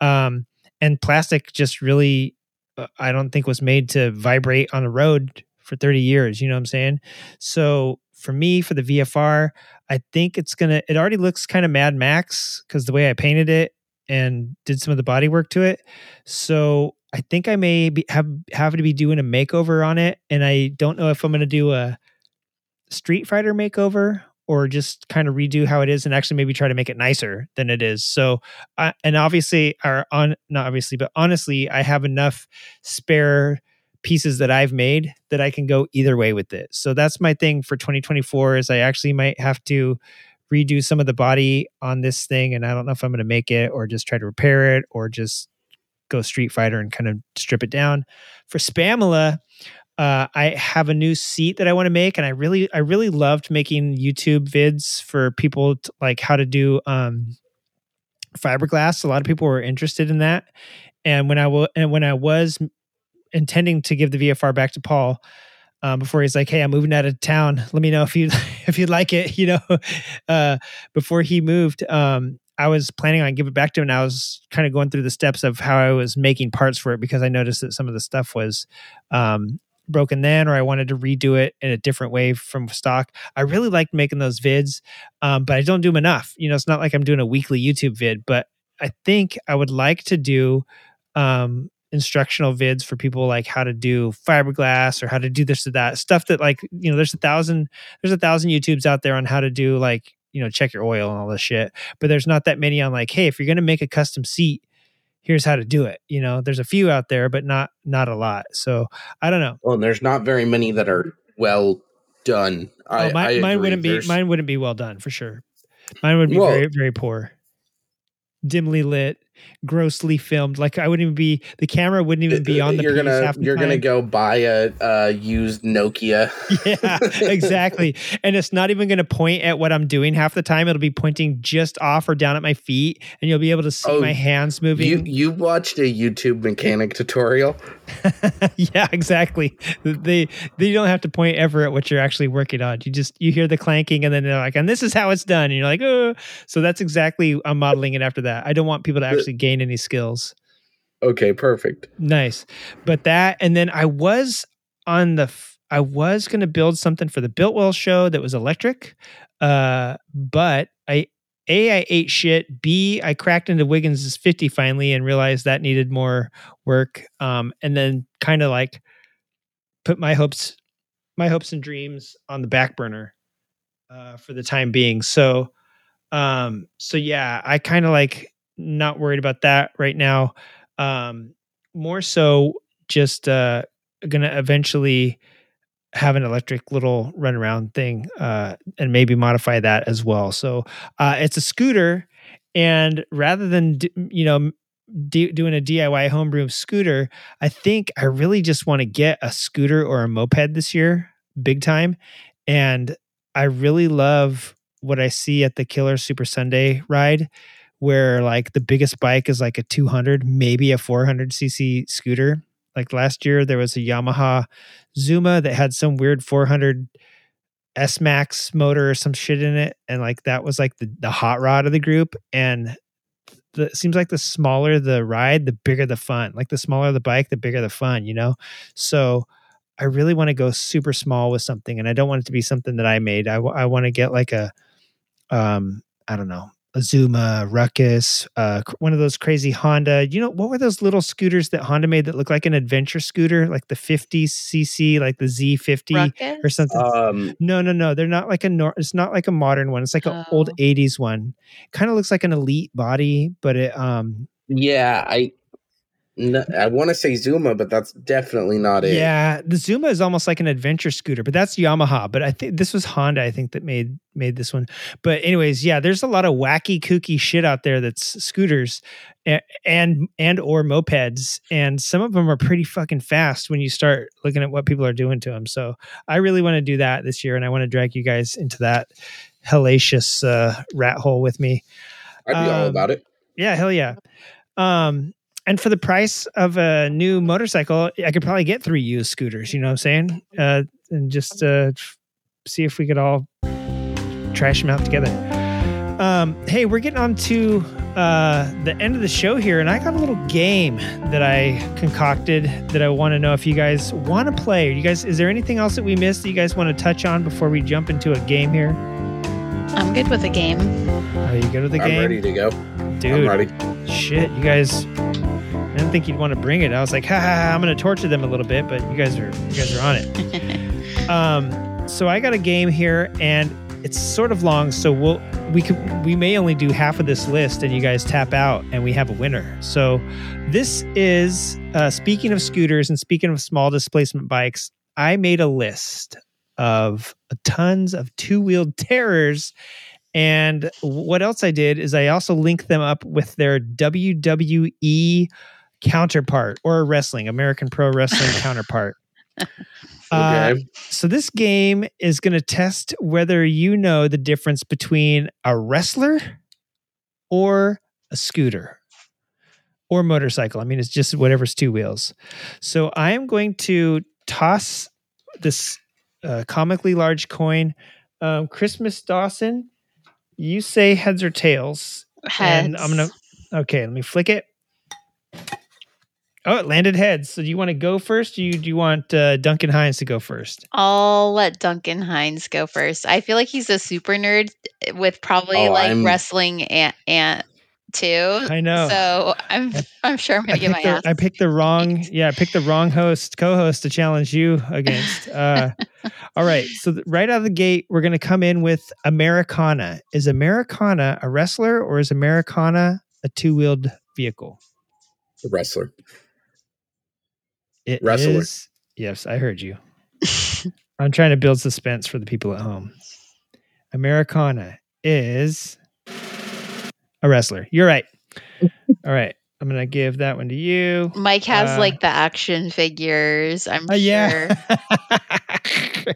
Um, and plastic just really uh, I don't think was made to vibrate on a road for 30 years. You know what I'm saying? So for me, for the VFR, I think it's gonna. It already looks kind of Mad Max because the way I painted it and did some of the body work to it. So I think I may be, have have to be doing a makeover on it, and I don't know if I'm gonna do a Street Fighter makeover or just kind of redo how it is and actually maybe try to make it nicer than it is. So, and obviously, or on not obviously, but honestly, I have enough spare pieces that I've made that I can go either way with it. So that's my thing for 2024 is I actually might have to redo some of the body on this thing and I don't know if I'm going to make it or just try to repair it or just go Street Fighter and kind of strip it down. For Spamula, uh, I have a new seat that I want to make, and I really, I really loved making YouTube vids for people to, like how to do um, fiberglass. A lot of people were interested in that, and when I will, and when I was intending to give the VFR back to Paul, um, before he's like, "Hey, I'm moving out of town. Let me know if you if you'd like it." You know, uh, before he moved, um, I was planning on giving it back to him. And I was kind of going through the steps of how I was making parts for it because I noticed that some of the stuff was um, broken then or I wanted to redo it in a different way from stock. I really liked making those vids, um, but I don't do them enough. You know, it's not like I'm doing a weekly YouTube vid, but I think I would like to do um, instructional vids for people like how to do fiberglass or how to do this or that. Stuff that like you know there's a thousand there's a thousand YouTubes out there on how to do like you know check your oil and all this shit, but there's not that many on like hey if you're gonna make a custom seat here's how to do it you know? There's a few out there but not not a lot. So i don't know. Well and there's not very many that are well done. Oh, I, mine, I mine agree. wouldn't be There's- mine wouldn't be well done for sure. Mine would be Well- very very poor. Dimly lit grossly filmed like i wouldn't even be the camera wouldn't even be uh, uh, on the you're piece gonna the you're gonna go buy a, a used nokia yeah, exactly. And it's not even going to point at what I'm doing half the time. It'll be pointing just off or down at my feet, and you'll be able to see Oh, my hands moving. you you watched a youtube mechanic tutorial yeah, exactly. They they don't have to point ever at what you're actually working on. You just you hear the clanking, and then they're like, "And this is how it's done." And you're like, "Oh." So that's exactly I'm modeling it after that. I don't want people to actually gain any skills. okay perfect Nice. But that, and then I was on the, I was going to build something for the Biltwell show that was electric. Uh, but I, A, I ate shit. B, I cracked into Wiggins' 50 finally and realized that needed more work. Um, and then kind of like put my hopes, my hopes and dreams on the back burner, uh, for the time being. So, um, so yeah, I kind of like not worried about that right now. Um, more so just uh gonna eventually have an electric little runaround thing uh and maybe modify that as well. So uh it's a scooter and rather than you know d- doing a diy homebrew scooter i think i really just want to get a scooter or a moped this year big time. And i really love what i see at the killer super sunday ride where like the biggest bike is like a 200 maybe a 400 cc scooter. Like last year there was a yamaha zuma that had some weird 400 s max motor or some shit in it and like that was like the, the hot rod of the group and the, it seems like the smaller the ride the bigger the fun. Like the smaller the bike the bigger the fun you know? So i really want to go super small with something and i don't want it to be something that i made. I want to get like a um i don't know Azuma, Ruckus, uh, one of those crazy Honda. You know, what were those little scooters that Honda made that look like an adventure scooter, like the 50cc, like the Z50 or something? Um, no, no, no. They're not like a nor- it's not like a modern one. It's like an old Oh. 80s one. Kind of looks like an elite body, but it um yeah, I n- I want to say Zuma, but that's definitely not it. Yeah, the Zuma is almost like an adventure scooter, but that's Yamaha. But I think this was Honda. I think that made made this one. But anyways, yeah, there's a lot of wacky, kooky shit out there that's scooters a- and and or mopeds, and some of them are pretty fucking fast when you start looking at what people are doing to them. So I really want to do that this year, and I want to drag you guys into that hellacious uh, rat hole with me. I'd be all Um, about it. Yeah, hell yeah. Um, and for the price of a new motorcycle, I could probably get three used scooters. You know what I'm saying? Uh, and just uh, see if we could all trash them out together. Um, hey, we're getting on to uh, the end of the show here, and I got a little game that I concocted that I want to know if you guys want to play. You guys, is there anything else that we missed that you guys want to touch on before we jump into a game here? I'm good with a game. Are you good with the I'm game, ready to go. dude? I'm ready. shit, you guys. I didn't think you'd want to bring it. I was like, ha ha, ha I'm going to torture them a little bit, but you guys are you guys are on it. um, so I got a game here, and it's sort of long, so we'll we could we may only do half of this list, and you guys tap out, and we have a winner. So this is uh, speaking of scooters and speaking of small displacement bikes. I made a list of tons of two wheeled terrors. And what else I did is I also linked them up with their WWE counterpart or a wrestling, American Pro Wrestling counterpart. Uh, Okay. so this game is going to test whether you know the difference between a wrestler or a scooter or motorcycle. I mean, it's just whatever's two wheels. So I am going to toss this uh, comically large coin. Um, Christmas Dawson, you say heads or tails. Heads. And I'm gonna okay. Let me flick it. Oh, it landed heads. So do you want to go first? Do you do you want uh, Duncan Hines to go first? I'll let Duncan Hines go first. I feel like he's a super nerd with probably Oh, like I'm- wrestling and and too. I know. So I'm I'm sure I'm gonna get my picked, ass. I picked the wrong. Yeah, I picked the wrong host, co-host to challenge you against. Uh, all right. So th- right out of the gate, we're going to come in with Americana. Is Americana a wrestler or is Americana a two-wheeled vehicle? A wrestler. It Wrestler. is- Yes, I heard you. I'm trying to build suspense for the people at home. Americana is a wrestler. You're right. All right. I'm going to give that one to you. Mike has Uh, like the action figures. I'm Oh, sure. yeah.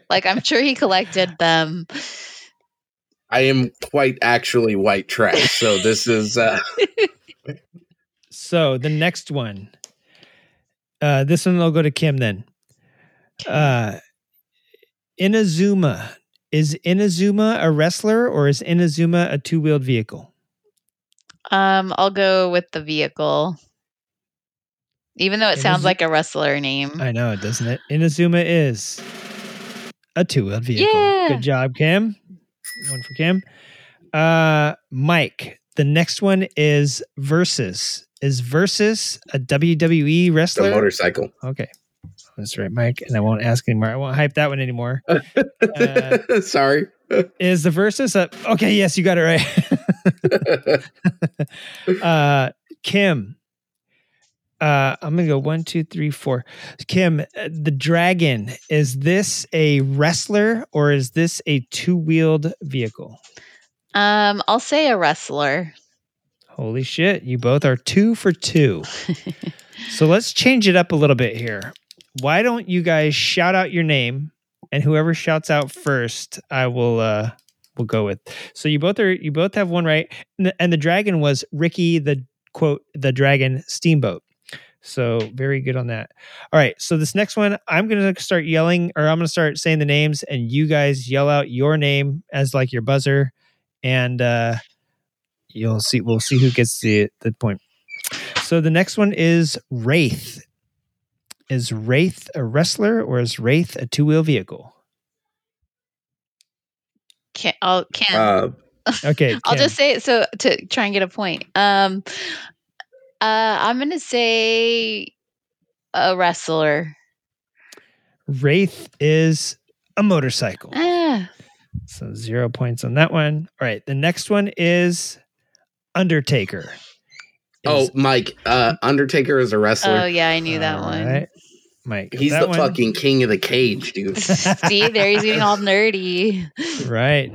Like I'm sure he collected them. I am quite actually white trash. So this is uh so the next one. Uh, this one I'll go to Kim then. Uh, Inazuma. Is Inazuma a wrestler or is Inazuma a two wheeled vehicle? Um, I'll go with the vehicle. Even though it It sounds like a wrestler name. I know, it doesn't it? Inazuma is a two wheeled vehicle. Yeah. Good job, Kim. One for Kim. Uh, Mike. The next one is Versys. Is Versys a WWE wrestler? the wrestler? motorcycle. Okay. That's right, Mike. And I won't ask anymore. I won't hype that one anymore. Uh, Sorry. Is the Versys a okay? Yes, you got it right. uh, Kim. Uh, I'm gonna go one, two, three, four. Kim, uh, the dragon. Is this a wrestler or is this a two-wheeled vehicle? Um, I'll say a wrestler. Holy shit! You both are two for two. so let's change it up a little bit here. Why don't you guys shout out your name, and whoever shouts out first, I will uh will go with. So you both are you both have one right, and the, and the dragon was Ricky the quote the dragon steamboat. So very good on that. All right, so this next one, I'm gonna start yelling, or I'm gonna start saying the names, and you guys yell out your name as like your buzzer, and uh you'll see. We'll see who gets the the point. So the next one is Wraith. Is Wraith a wrestler or is Wraith a two wheel vehicle? Can, I'll, can uh Okay, I'll just say it so to try and get a point. Um, uh, I'm gonna say a wrestler. Wraith is a motorcycle. Ah, So zero points on that one. All right. The next one is Undertaker. Oh, Mike, uh, Undertaker is a wrestler. oh yeah, I knew that All one. right. Mike. He's that the one- fucking king of the cage, dude. See, there he's getting all nerdy. Right.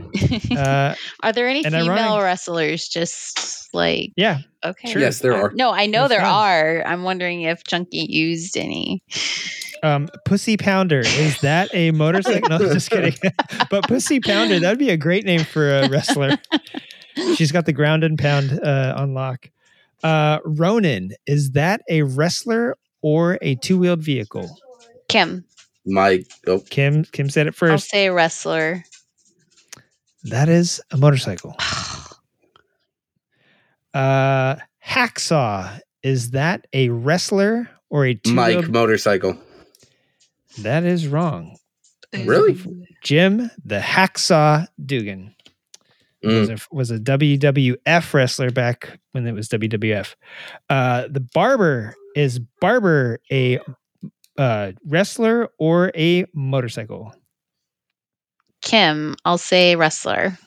Uh, Are there any female ironic- wrestlers? Just like yeah. okay, Sure. Yes, there are. No, I know There's there some. are. I'm wondering if Chunky used any. Um, Pussy Pounder. Is that a motorcycle? No, just kidding. but Pussy Pounder, that'd be a great name for a wrestler. She's got the ground and pound uh, on lock. Uh, Ronin. Is that a wrestler or a two wheeled vehicle? Kim, Mike, oh, Kim. Kim said it first. I'll first. say wrestler. That is a motorcycle. Uh, hacksaw. Is that a wrestler or a two Mike, motorcycle. That is wrong. Really? Jim the Hacksaw Duggan was, Mm. a, was a WWF wrestler back when it was WWF. Uh, the Barber is Barber a uh, wrestler or a motorcycle? Kim, I'll say wrestler.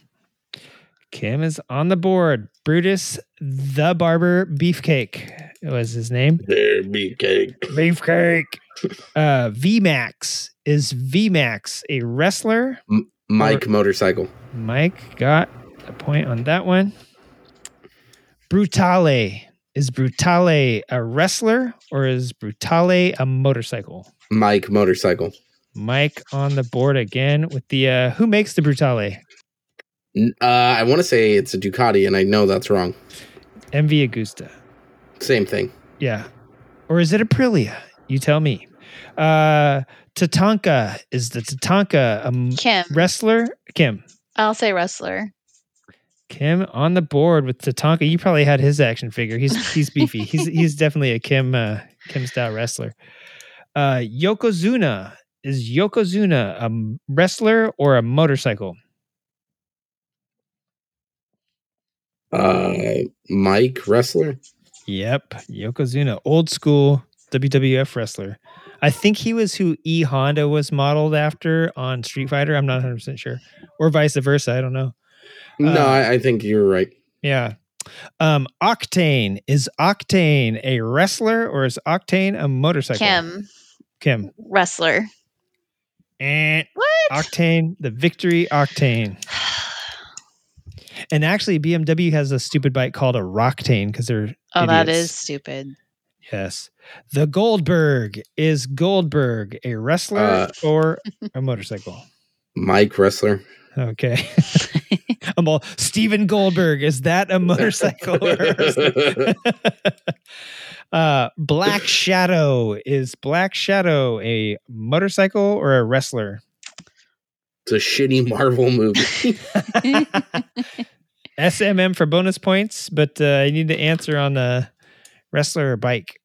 Kim is on the board. Brutus the Barber Beefcake was his name. There be cake. Beefcake. Uh, VMAX is VMAX a wrestler? Mike, motorcycle. Mike got a point on that one. Brutale. Is Brutale a wrestler or is Brutale a motorcycle? Mike, motorcycle. Mike on the board again with the uh who makes the Brutale? Uh, I want to say it's a Ducati, and I know that's wrong. MV Agusta. Same thing. Yeah. Or is it Aprilia? You tell me. Uh Tatanka. Is the Tatanka a m- Kim, wrestler? Kim. I'll say wrestler. Kim on the board with Tatanka. You probably had his action figure. He's he's beefy. he's he's definitely a Kim uh, Kim style wrestler. Uh, Yokozuna is Yokozuna a wrestler or a motorcycle? Uh, Mike, wrestler. Yep, Yokozuna, old school WWF wrestler. I think he was who E Honda was modeled after on Street Fighter. I'm not 100 percent sure, or vice versa. I don't know. No, Uh, I, I think you're right. Yeah. Um, Octane is Octane a wrestler or is Octane a motorcycle? Kim, Kim. wrestler. And What? Octane, the victory Octane. And actually, BMW has a stupid bike called a Roctane because they're Oh, that idiots. is stupid. yes. The Goldberg is Goldberg a wrestler Uh, or a motorcycle? Mike, wrestler. Okay. I'm all Steven Goldberg. Is that a motorcycle? or a wrestler? uh, Black Shadow is Black Shadow a motorcycle or a wrestler? It's a shitty Marvel movie. SMM for bonus points, but uh, I need to answer on the wrestler or bike.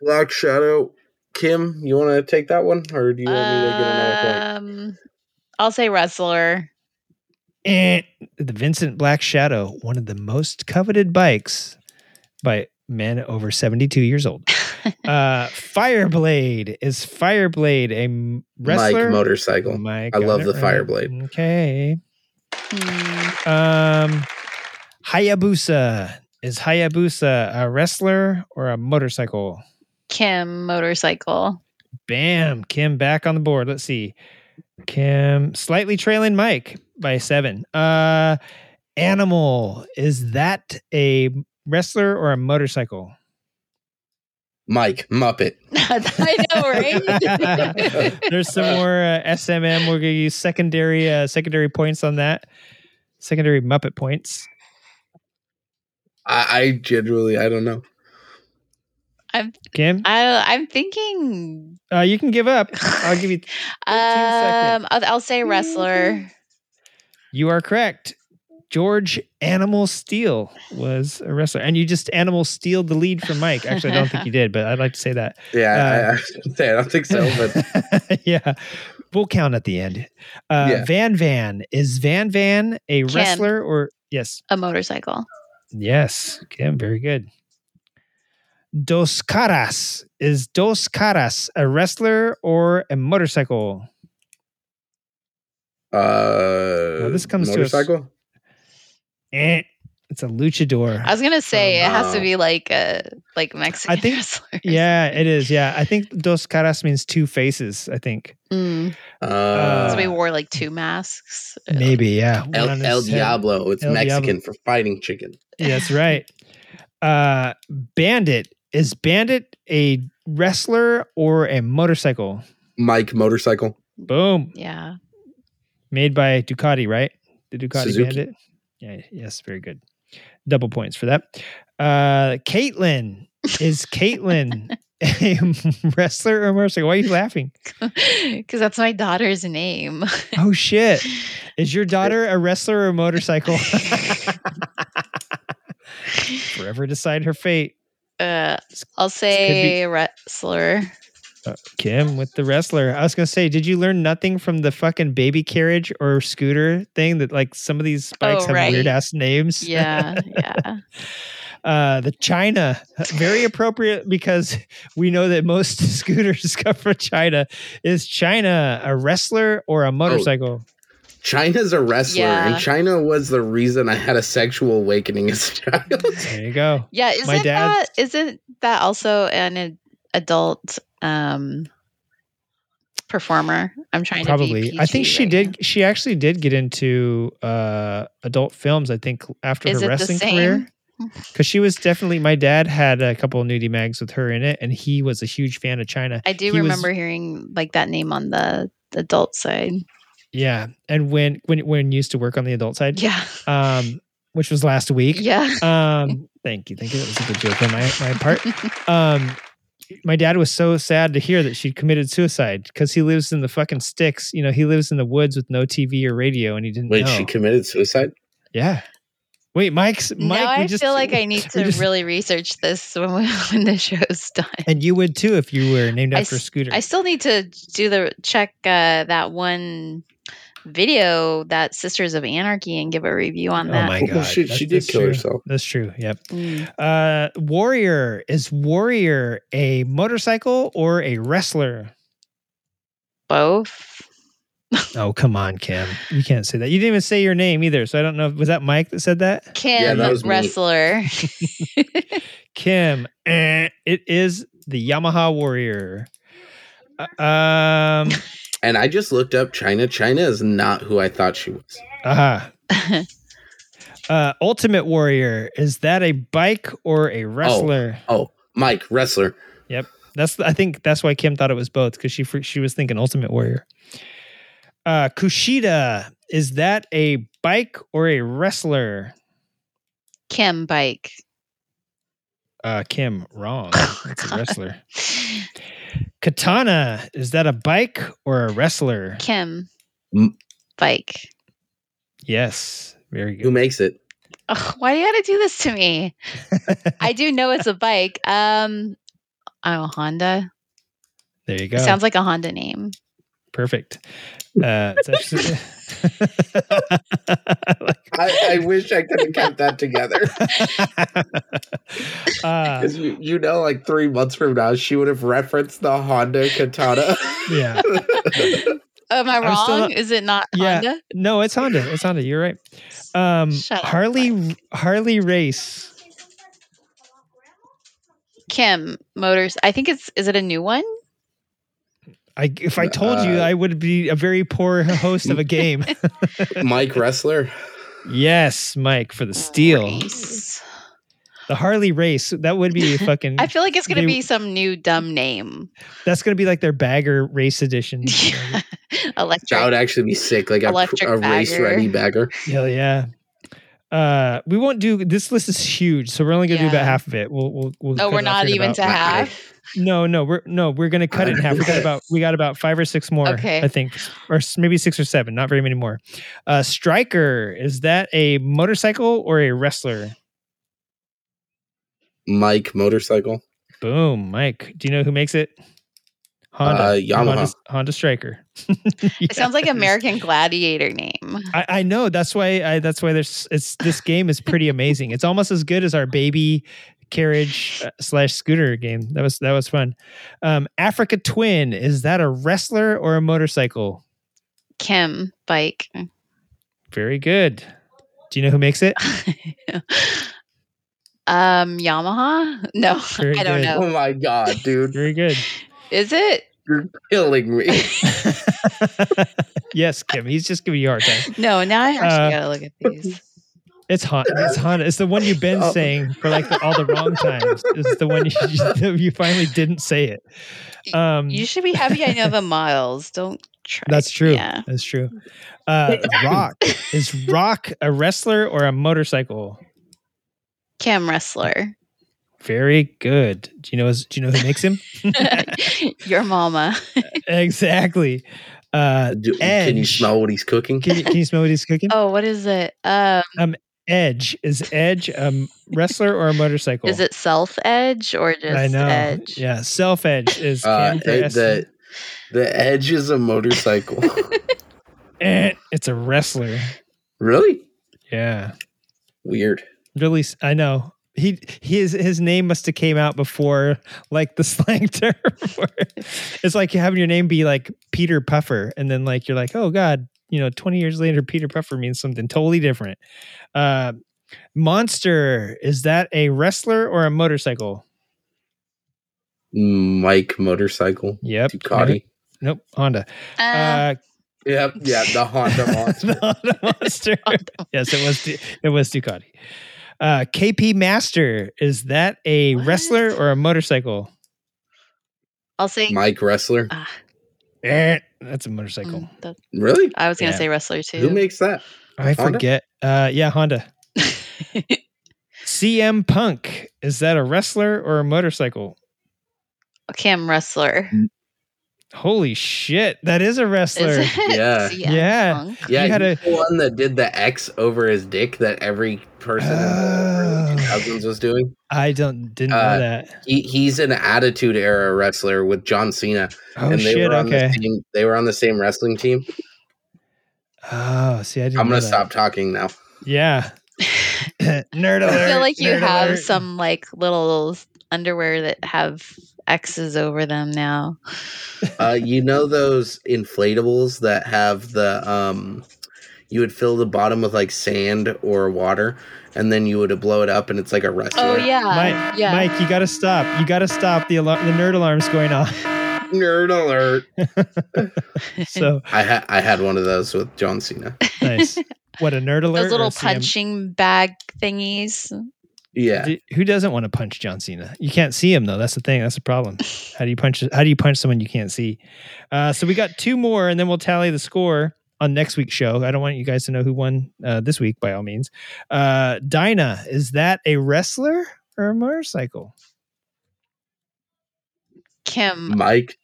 Black Shadow. Kim, you want to take that one, or do you want me to get another point? Um, I'll say wrestler. Eh, the Vincent Black Shadow, one of the most coveted bikes by men over 72 years old. uh, Fireblade is Fireblade a wrestler? Mike, motorcycle. Mike I love it the right. Fireblade. Okay. Hmm, Um, Hayabusa is Hayabusa a wrestler or a motorcycle? Kim, motorcycle. Bam, Kim back on the board. Let's see. Kim slightly trailing Mike by seven. Uh, animal is that a wrestler or a motorcycle? Mike, Muppet. I know, right? There's some more uh, SMM. We're gonna use secondary uh, secondary points on that. Secondary Muppet points. I, I genuinely, I don't know. I'm Kim, I, I'm thinking. uh, you can give up. I'll give you. Um, I'll, I'll say wrestler. You are correct. George Animal Steele was a wrestler, and you just Animal Steel the lead from Mike. Actually, I don't think you did, but I'd like to say that. Yeah, I, Uh, I, was say, I don't think so, but yeah, we'll count at the end. Uh, Yeah. Van Van is Van Van a Kim. wrestler or yes? A motorcycle. Yes, Kim, very good. Dos Caras is Dos Caras a wrestler or a motorcycle? Uh, this comes to us- motorcycle. Eh, it's a luchador. I was gonna say it has to be like a like Mexican I think- wrestler. yeah, it is. Yeah, I think Dos Caras means two faces. I think Mm. Uh, so we wore like two masks. Maybe. Yeah, El, El. Diablo. It's El Mexican for fighting chicken. That's right. Uh, Bandit is Bandit a wrestler or a motorcycle? Mike motorcycle. Boom. Yeah. Made by Ducati, right? The Ducati Suzuki. Bandit. Yeah. Yes. Very good. Double points for that. Uh, Caitlin is Caitlin a wrestler or motorcycle? Why are you laughing? Because that's my daughter's name. Oh shit! Is your daughter a wrestler or a motorcycle? Forever decide her fate. Uh, I'll say wrestler. Uh, Kim with the wrestler. I was gonna say, did you learn nothing from the fucking baby carriage or scooter thing that like some of these bikes Oh, have right. weird ass names? Yeah, yeah. uh, the China, very appropriate because we know that most scooters come from China. Is China a wrestler or a motorcycle? Chyna's a wrestler, Yeah. and China was the reason I had a sexual awakening as a child. There you go. Yeah, isn't dad- that isn't that also an adult um performer? I'm trying to Probably. I think she right did. now. She actually did get into uh, adult films. I think after Is her wrestling career. Because she was definitely, my dad had a couple of nudie mags with her in it, and he was a huge fan of Chyna. I do He was- remember hearing like that name on the the adult side. Yeah, and when when when used to work on the adult side, Yeah. um, which was last week. Yeah. Um, thank you, thank you. That was a good joke on my my part. Um, my dad was so sad to hear that she'd committed suicide because he lives in the fucking sticks. You know, he lives in the woods with no TV or radio, and he didn't Wait, know. she committed suicide? yeah. Wait, Mike's Mike. now we I just, feel like I need to just- really research this when we, when the show's done. and you would too if you were named after a s- scooter. I still need to do the check uh, that one video that Sisters of Anarchy and give a review on oh that. my Well, god, she- she did kill true. herself. That's true. Yep. Mm. Uh, Warrior is Warrior a motorcycle or a wrestler? Both. Oh come on, Kim. You can't say that. You didn't even say your name either. So I don't know. Was that Mike that said that? Kim that was me. wrestler. Kim. Eh, it is the Yamaha Warrior. Uh, um. And I just looked up China. China is not who I thought she was. Aha. Uh, Ultimate Warrior is that a bike or a wrestler? Oh, Mike, wrestler. Yep, that's I think that's why Kim thought it was both because she she was thinking Ultimate Warrior. Uh, Kushida is that a bike or a wrestler? Kim bike. Uh, Kim wrong. That's a wrestler. Katana is that a bike or a wrestler? Kim M- bike. Yes, very good. Who makes it? Ugh, why do you got to do this to me? I do know it's a bike. Um, oh, Honda. there you It go. sounds like a Honda name. perfect. Uh, it's actually- I, I wish I could have kept that together. uh, 'Cause you, you know, like three months from now, she would have referenced the Honda Katana. yeah. Am I I'm wrong? still- Is it not Yeah. Honda? No, it's Honda. It's Honda. You're right. Um, Shut up, Harley Harley race. Kim Motors. I think it's. Is it a new one? I if I told you, Uh, I would be a very poor host of a game. Mike Wrestler. yes, Mike for the steal. Race. The Harley race. That would be fucking. I feel like it's gonna be some new dumb name. that's gonna be like their bagger race edition. Electric. That would actually be sick. Like a, Electric a race ready bagger. Hell yeah. Uh, we won't do this list is huge, so we're only gonna do about half of it. We'll, we'll, we'll oh, we're not even about- to half. No, no, we're no, we're gonna cut it in half. We got about we got about five or six more, Okay. I think, or maybe six or seven. Not very many more. Uh, Striker is that a motorcycle or a wrestler? Mike motorcycle. Boom, Mike. Do you know who makes it? Honda. Uh, Yamaha. Honda, Honda Striker. It sounds like American Gladiator name. I, I know that's why I that's why there's it's this game is pretty amazing. It's almost as good as our baby carriage uh, slash scooter game. That was that was fun. Um, Africa Twin is that a wrestler or a motorcycle? Kim bike. Very good. Do you know who makes it? um, Yamaha? No, Very I don't good. know. Oh my god, dude, Very good. Is it? you're killing me. yes, Kim. He's just giving you a hard time. No, now I actually Uh, gotta look at these. It's Honda. It's Honda. It's the one you've been Oh. saying for like the, all the wrong times. It's the one you, you finally didn't say it. Um, You should be happy I know the miles. Don't try. That's true. Yeah. That's true. Uh, Rock is Rock a wrestler or a motorcycle? Cam wrestler. Very good. Do you know? Do you know who makes him? Your mama. exactly. Uh, Do- can you smell what he's cooking? can you can you smell what he's cooking? Oh, what is it? Um, Edge is Edge a wrestler or a motorcycle? is it self edge or just I know. edge? Yeah, self Edge is Uh, Kim it- the the edge is a motorcycle. Eh, it's a wrestler. really Yeah. weird. really I know he his his name must have came out before like the slang term where it's like having your name be like peter puffer and then like you're like oh god you know 20 years later peter puffer means something totally different uh monster is that a wrestler or a motorcycle Mike motorcycle. yep Ducati. nope honda Uh, uh Yep, yeah, the Honda monster. the Honda monster yes it was it was ducati uh kp master is that a What? wrestler or a motorcycle I'll say. Mike wrestler. Ah, Eh, that's a motorcycle. mm, that- Really? I was gonna Yeah. say wrestler too. Who makes that? I Honda? forget. Uh, yeah, Honda. CM Punk is that a wrestler or a motorcycle? Kim wrestler. Holy shit, that is a wrestler. Is? Yeah. CM Yeah. Punk? Yeah, You had he's the one that did the X over his dick that every person in the early Oh. 2000s was doing. I don't didn't Uh, know that. He, he's an Attitude Era wrestler with John Cena, Oh and they shit. were on Okay. the same. They were on the same wrestling team. Oh, see, I didn't. I'm gonna that. stop talking now. Yeah. nerd alert. I feel like you have alert. some like little underwear that have X's over them now. Uh, you know those inflatables that have the um, you would fill the bottom with like sand or water, and then you would blow it up, and it's like a wrestler. Oh yeah, Mike, yeah. Mike, you got to stop. You got to stop. The alarm, the nerd alarm's going off. Nerd alert! So I had I had one of those with John Cena. nice. What a nerd alert! Those little or CM punching bag thingies. Yeah, D- Who doesn't want to punch John Cena? You can't see him though. That's the thing. That's the problem. How do you punch? How do you punch someone you can't see? Uh, so we got two more, and then we'll tally the score on next week's show. I don't want you guys to know who won uh, this week, by all means. Uh, Dyna, is that a wrestler or a motorcycle? Kim. Mike.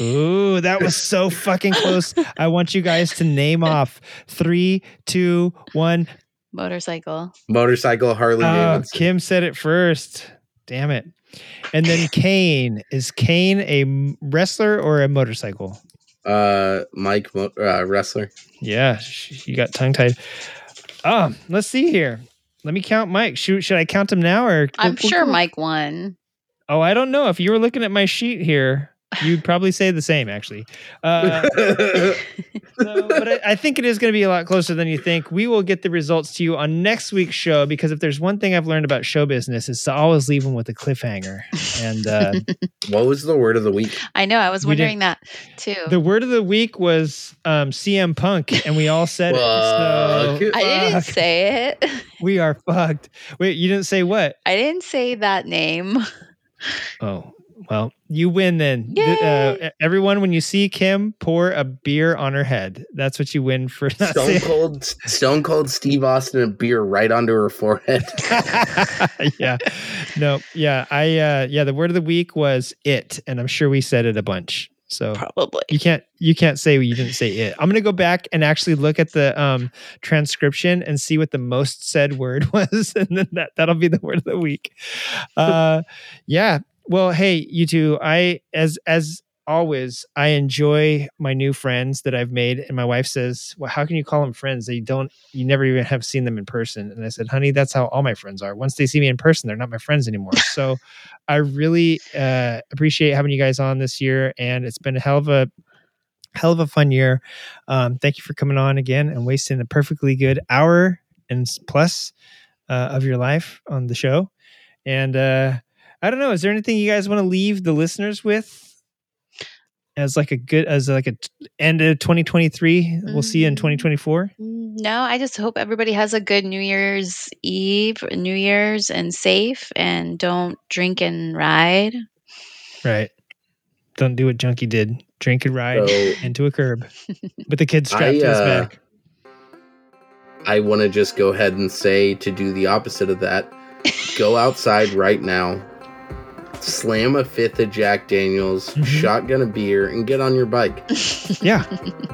Ooh, that was so fucking close. I want you guys to name off three, two, one. Motorcycle. Motorcycle Harley Oh, Kim said it first. Damn it. And then Kane. Is Kane a wrestler or a motorcycle? Uh, Mike mo- uh, wrestler. Yeah, sh- you got tongue tied. Um, let's see here. Let me count Mike. Should, should I count him now or? I'm sure Mike won. Oh, I don't know. If you were looking at my sheet here, you'd probably say the same. Actually, uh, so, but I, I think it is going to be a lot closer than you think. We will get the results to you on next week's show because if there's one thing I've learned about show business is to always leave them with a cliffhanger. And uh, what was the word of the week? I know. I was wondering that too. the word of the week was um, CM Punk, and we all said it. So I didn't fuck. say it. we are fucked. Wait, you didn't say what? I didn't say that name. Oh, Well, you win then. Th- Uh, everyone, when you see Kim, pour a beer on her head. That's what you win for Stone Cold, Stone Cold Steve Austin a beer right onto her forehead. yeah. No, yeah. I uh yeah, the word of the week was it, and I'm sure we said it a bunch. So Probably. you can't you can't say you didn't say it. I'm gonna go back and actually look at the um transcription and see what the most said word was, and then that that'll be the word of the week. Uh, yeah. Well, hey, you two. I as as always, I enjoy my new friends that I've made, and my wife says, "Well, how can you call them friends? They don't. You never even have seen them in person." And I said, "Honey, that's how all my friends are. Once they see me in person, they're not my friends anymore." so, I really uh, appreciate having you guys on this year, and it's been a hell of a hell of a fun year. Um, thank you for coming on again and wasting a perfectly good hour and plus uh, of your life on the show. And uh, I don't know, is there anything you guys want to leave the listeners with? As like a good, as like a end of 2023, we'll see you in Mm. 2024. No, I just hope everybody has a good New Year's Eve, New Year's, and safe, and don't drink and ride. Right. Don't do what Junkie did. Drink and ride So into a curb with the kids strapped I, to his uh, back. I want to just go ahead and say to do the opposite of that. Go outside right now, slam a fifth of Jack Daniels, Mhm. shotgun a beer, and get on your bike. Yeah.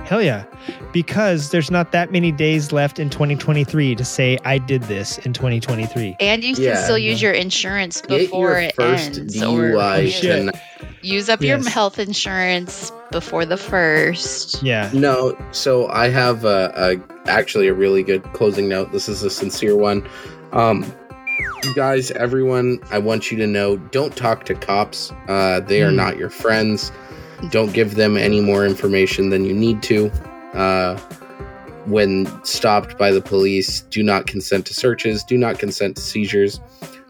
Hell yeah. Because there's not that many days left in 2023 to say I did this in 2023. And you can Yeah. still use your insurance Get before your it first ends. Or DUI shit. use up Yes. your health insurance before the first. Yeah. No, so I have a, a actually a really good closing note. This is a sincere one. Um, you guys, everyone, I want you to know: don't talk to cops. Uh, they are Hmm. not your friends. Don't give them any more information than you need to. Uh, when stopped by the police, do not consent to searches. Do not consent to seizures.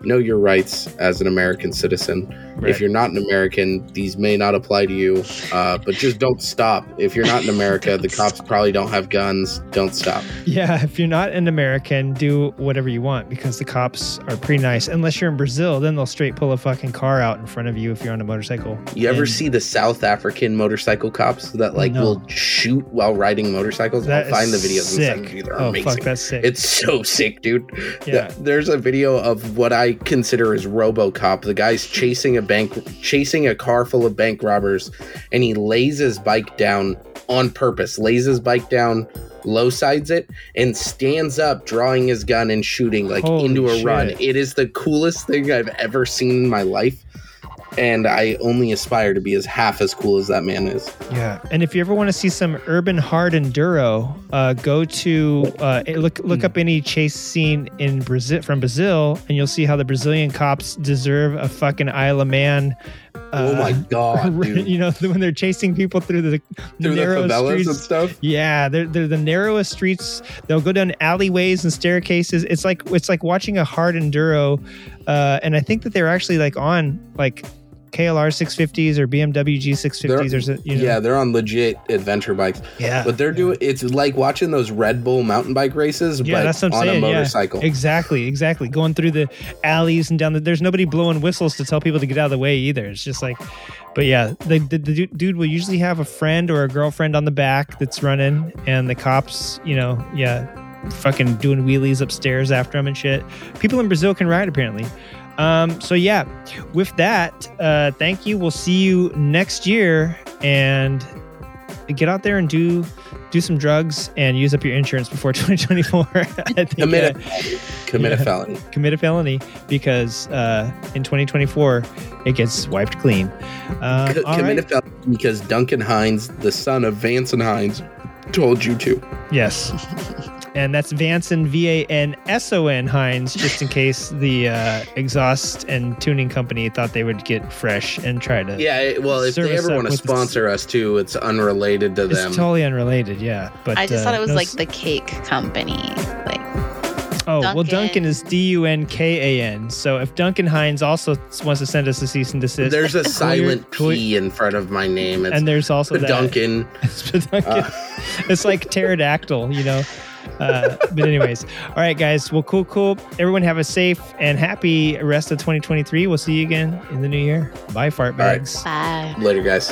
Know your rights as an American citizen. Right. If you're not an American, these may not apply to you, uh, but just don't stop. If you're not in America, the cops probably don't have guns. Don't stop. Yeah, if you're not an American, do whatever you want because the cops are pretty nice. Unless you're in Brazil, then they'll straight pull a fucking car out in front of you if you're on a motorcycle. You ever And see the South African motorcycle cops that like No. will shoot while riding motorcycles? that I'll find the videos and send sick. them to you. They're Oh amazing. fuck, that's sick. It's so sick, dude. yeah. There's a video of what I consider as RoboCop. The guy's chasing a bank, chasing a car full of bank robbers, and he lays his bike down on purpose. Lays his bike down, low sides it, and stands up, drawing his gun and shooting like Holy into a shit. run. It is the coolest thing I've ever seen in my life. And I only aspire to be as half as cool as that man is. Yeah, and if you ever want to see some urban hard enduro, uh, go to uh, look look up any chase scene in Brazil from Brazil, and you'll see how the Brazilian cops deserve a fucking Isle of Man. oh my god, dude. you know when they're chasing people through the, the Through the narrow and streets. stuff. Yeah, they're they're the narrowest streets. They'll go down alleyways and staircases. It's like it's like watching a hard enduro, uh, and I think that they're actually like on like KLR 650s or BMW G650s or you know. Yeah, they're on legit adventure bikes. yeah, But they're doing it's like watching those Red Bull mountain bike races, Yeah, but that's what I'm on saying. a yeah. motorcycle. Exactly, exactly. Going through the alleys and down the. There's nobody blowing whistles to tell people to get out of the way either. It's just like, but yeah, the, the, the dude will usually have a friend or a girlfriend on the back that's running, and the cops, you know, yeah, fucking doing wheelies upstairs after them and shit. People in Brazil can ride apparently. Um, so yeah, with that, uh, thank you. We'll see you next year, and get out there and do do some drugs and use up your insurance before 2024. I think, Commit uh, a commit yeah. a felony. commit a felony because uh, in 2024 it gets wiped clean. Um, Co- all commit right. a felony because Duncan Hines, the son of Vance and Hines, told you to. Yes. And that's Vanson, V A N S O N Hines, just in case the uh, exhaust and tuning company thought they would get fresh and try to. Yeah, well, if they ever want to with the- sponsor us too, it's unrelated to It's them. It's totally unrelated, yeah. But I just uh, thought it was no like the cake company. Like Oh, well, Duncan Duncan. is D U N K A N. So if Duncan Hines also wants to send us a cease and desist, There's a silent clear- P in front of my name. It's and there's also that. Duncan. It's Duncan. Uh, it's like pterodactyl, you know. Uh, but anyways, all right, guys. Well, cool, cool. Everyone have a safe and happy rest of 2023. We'll see you again in the new year. Bye, fart right. bags. Bye. Later, guys.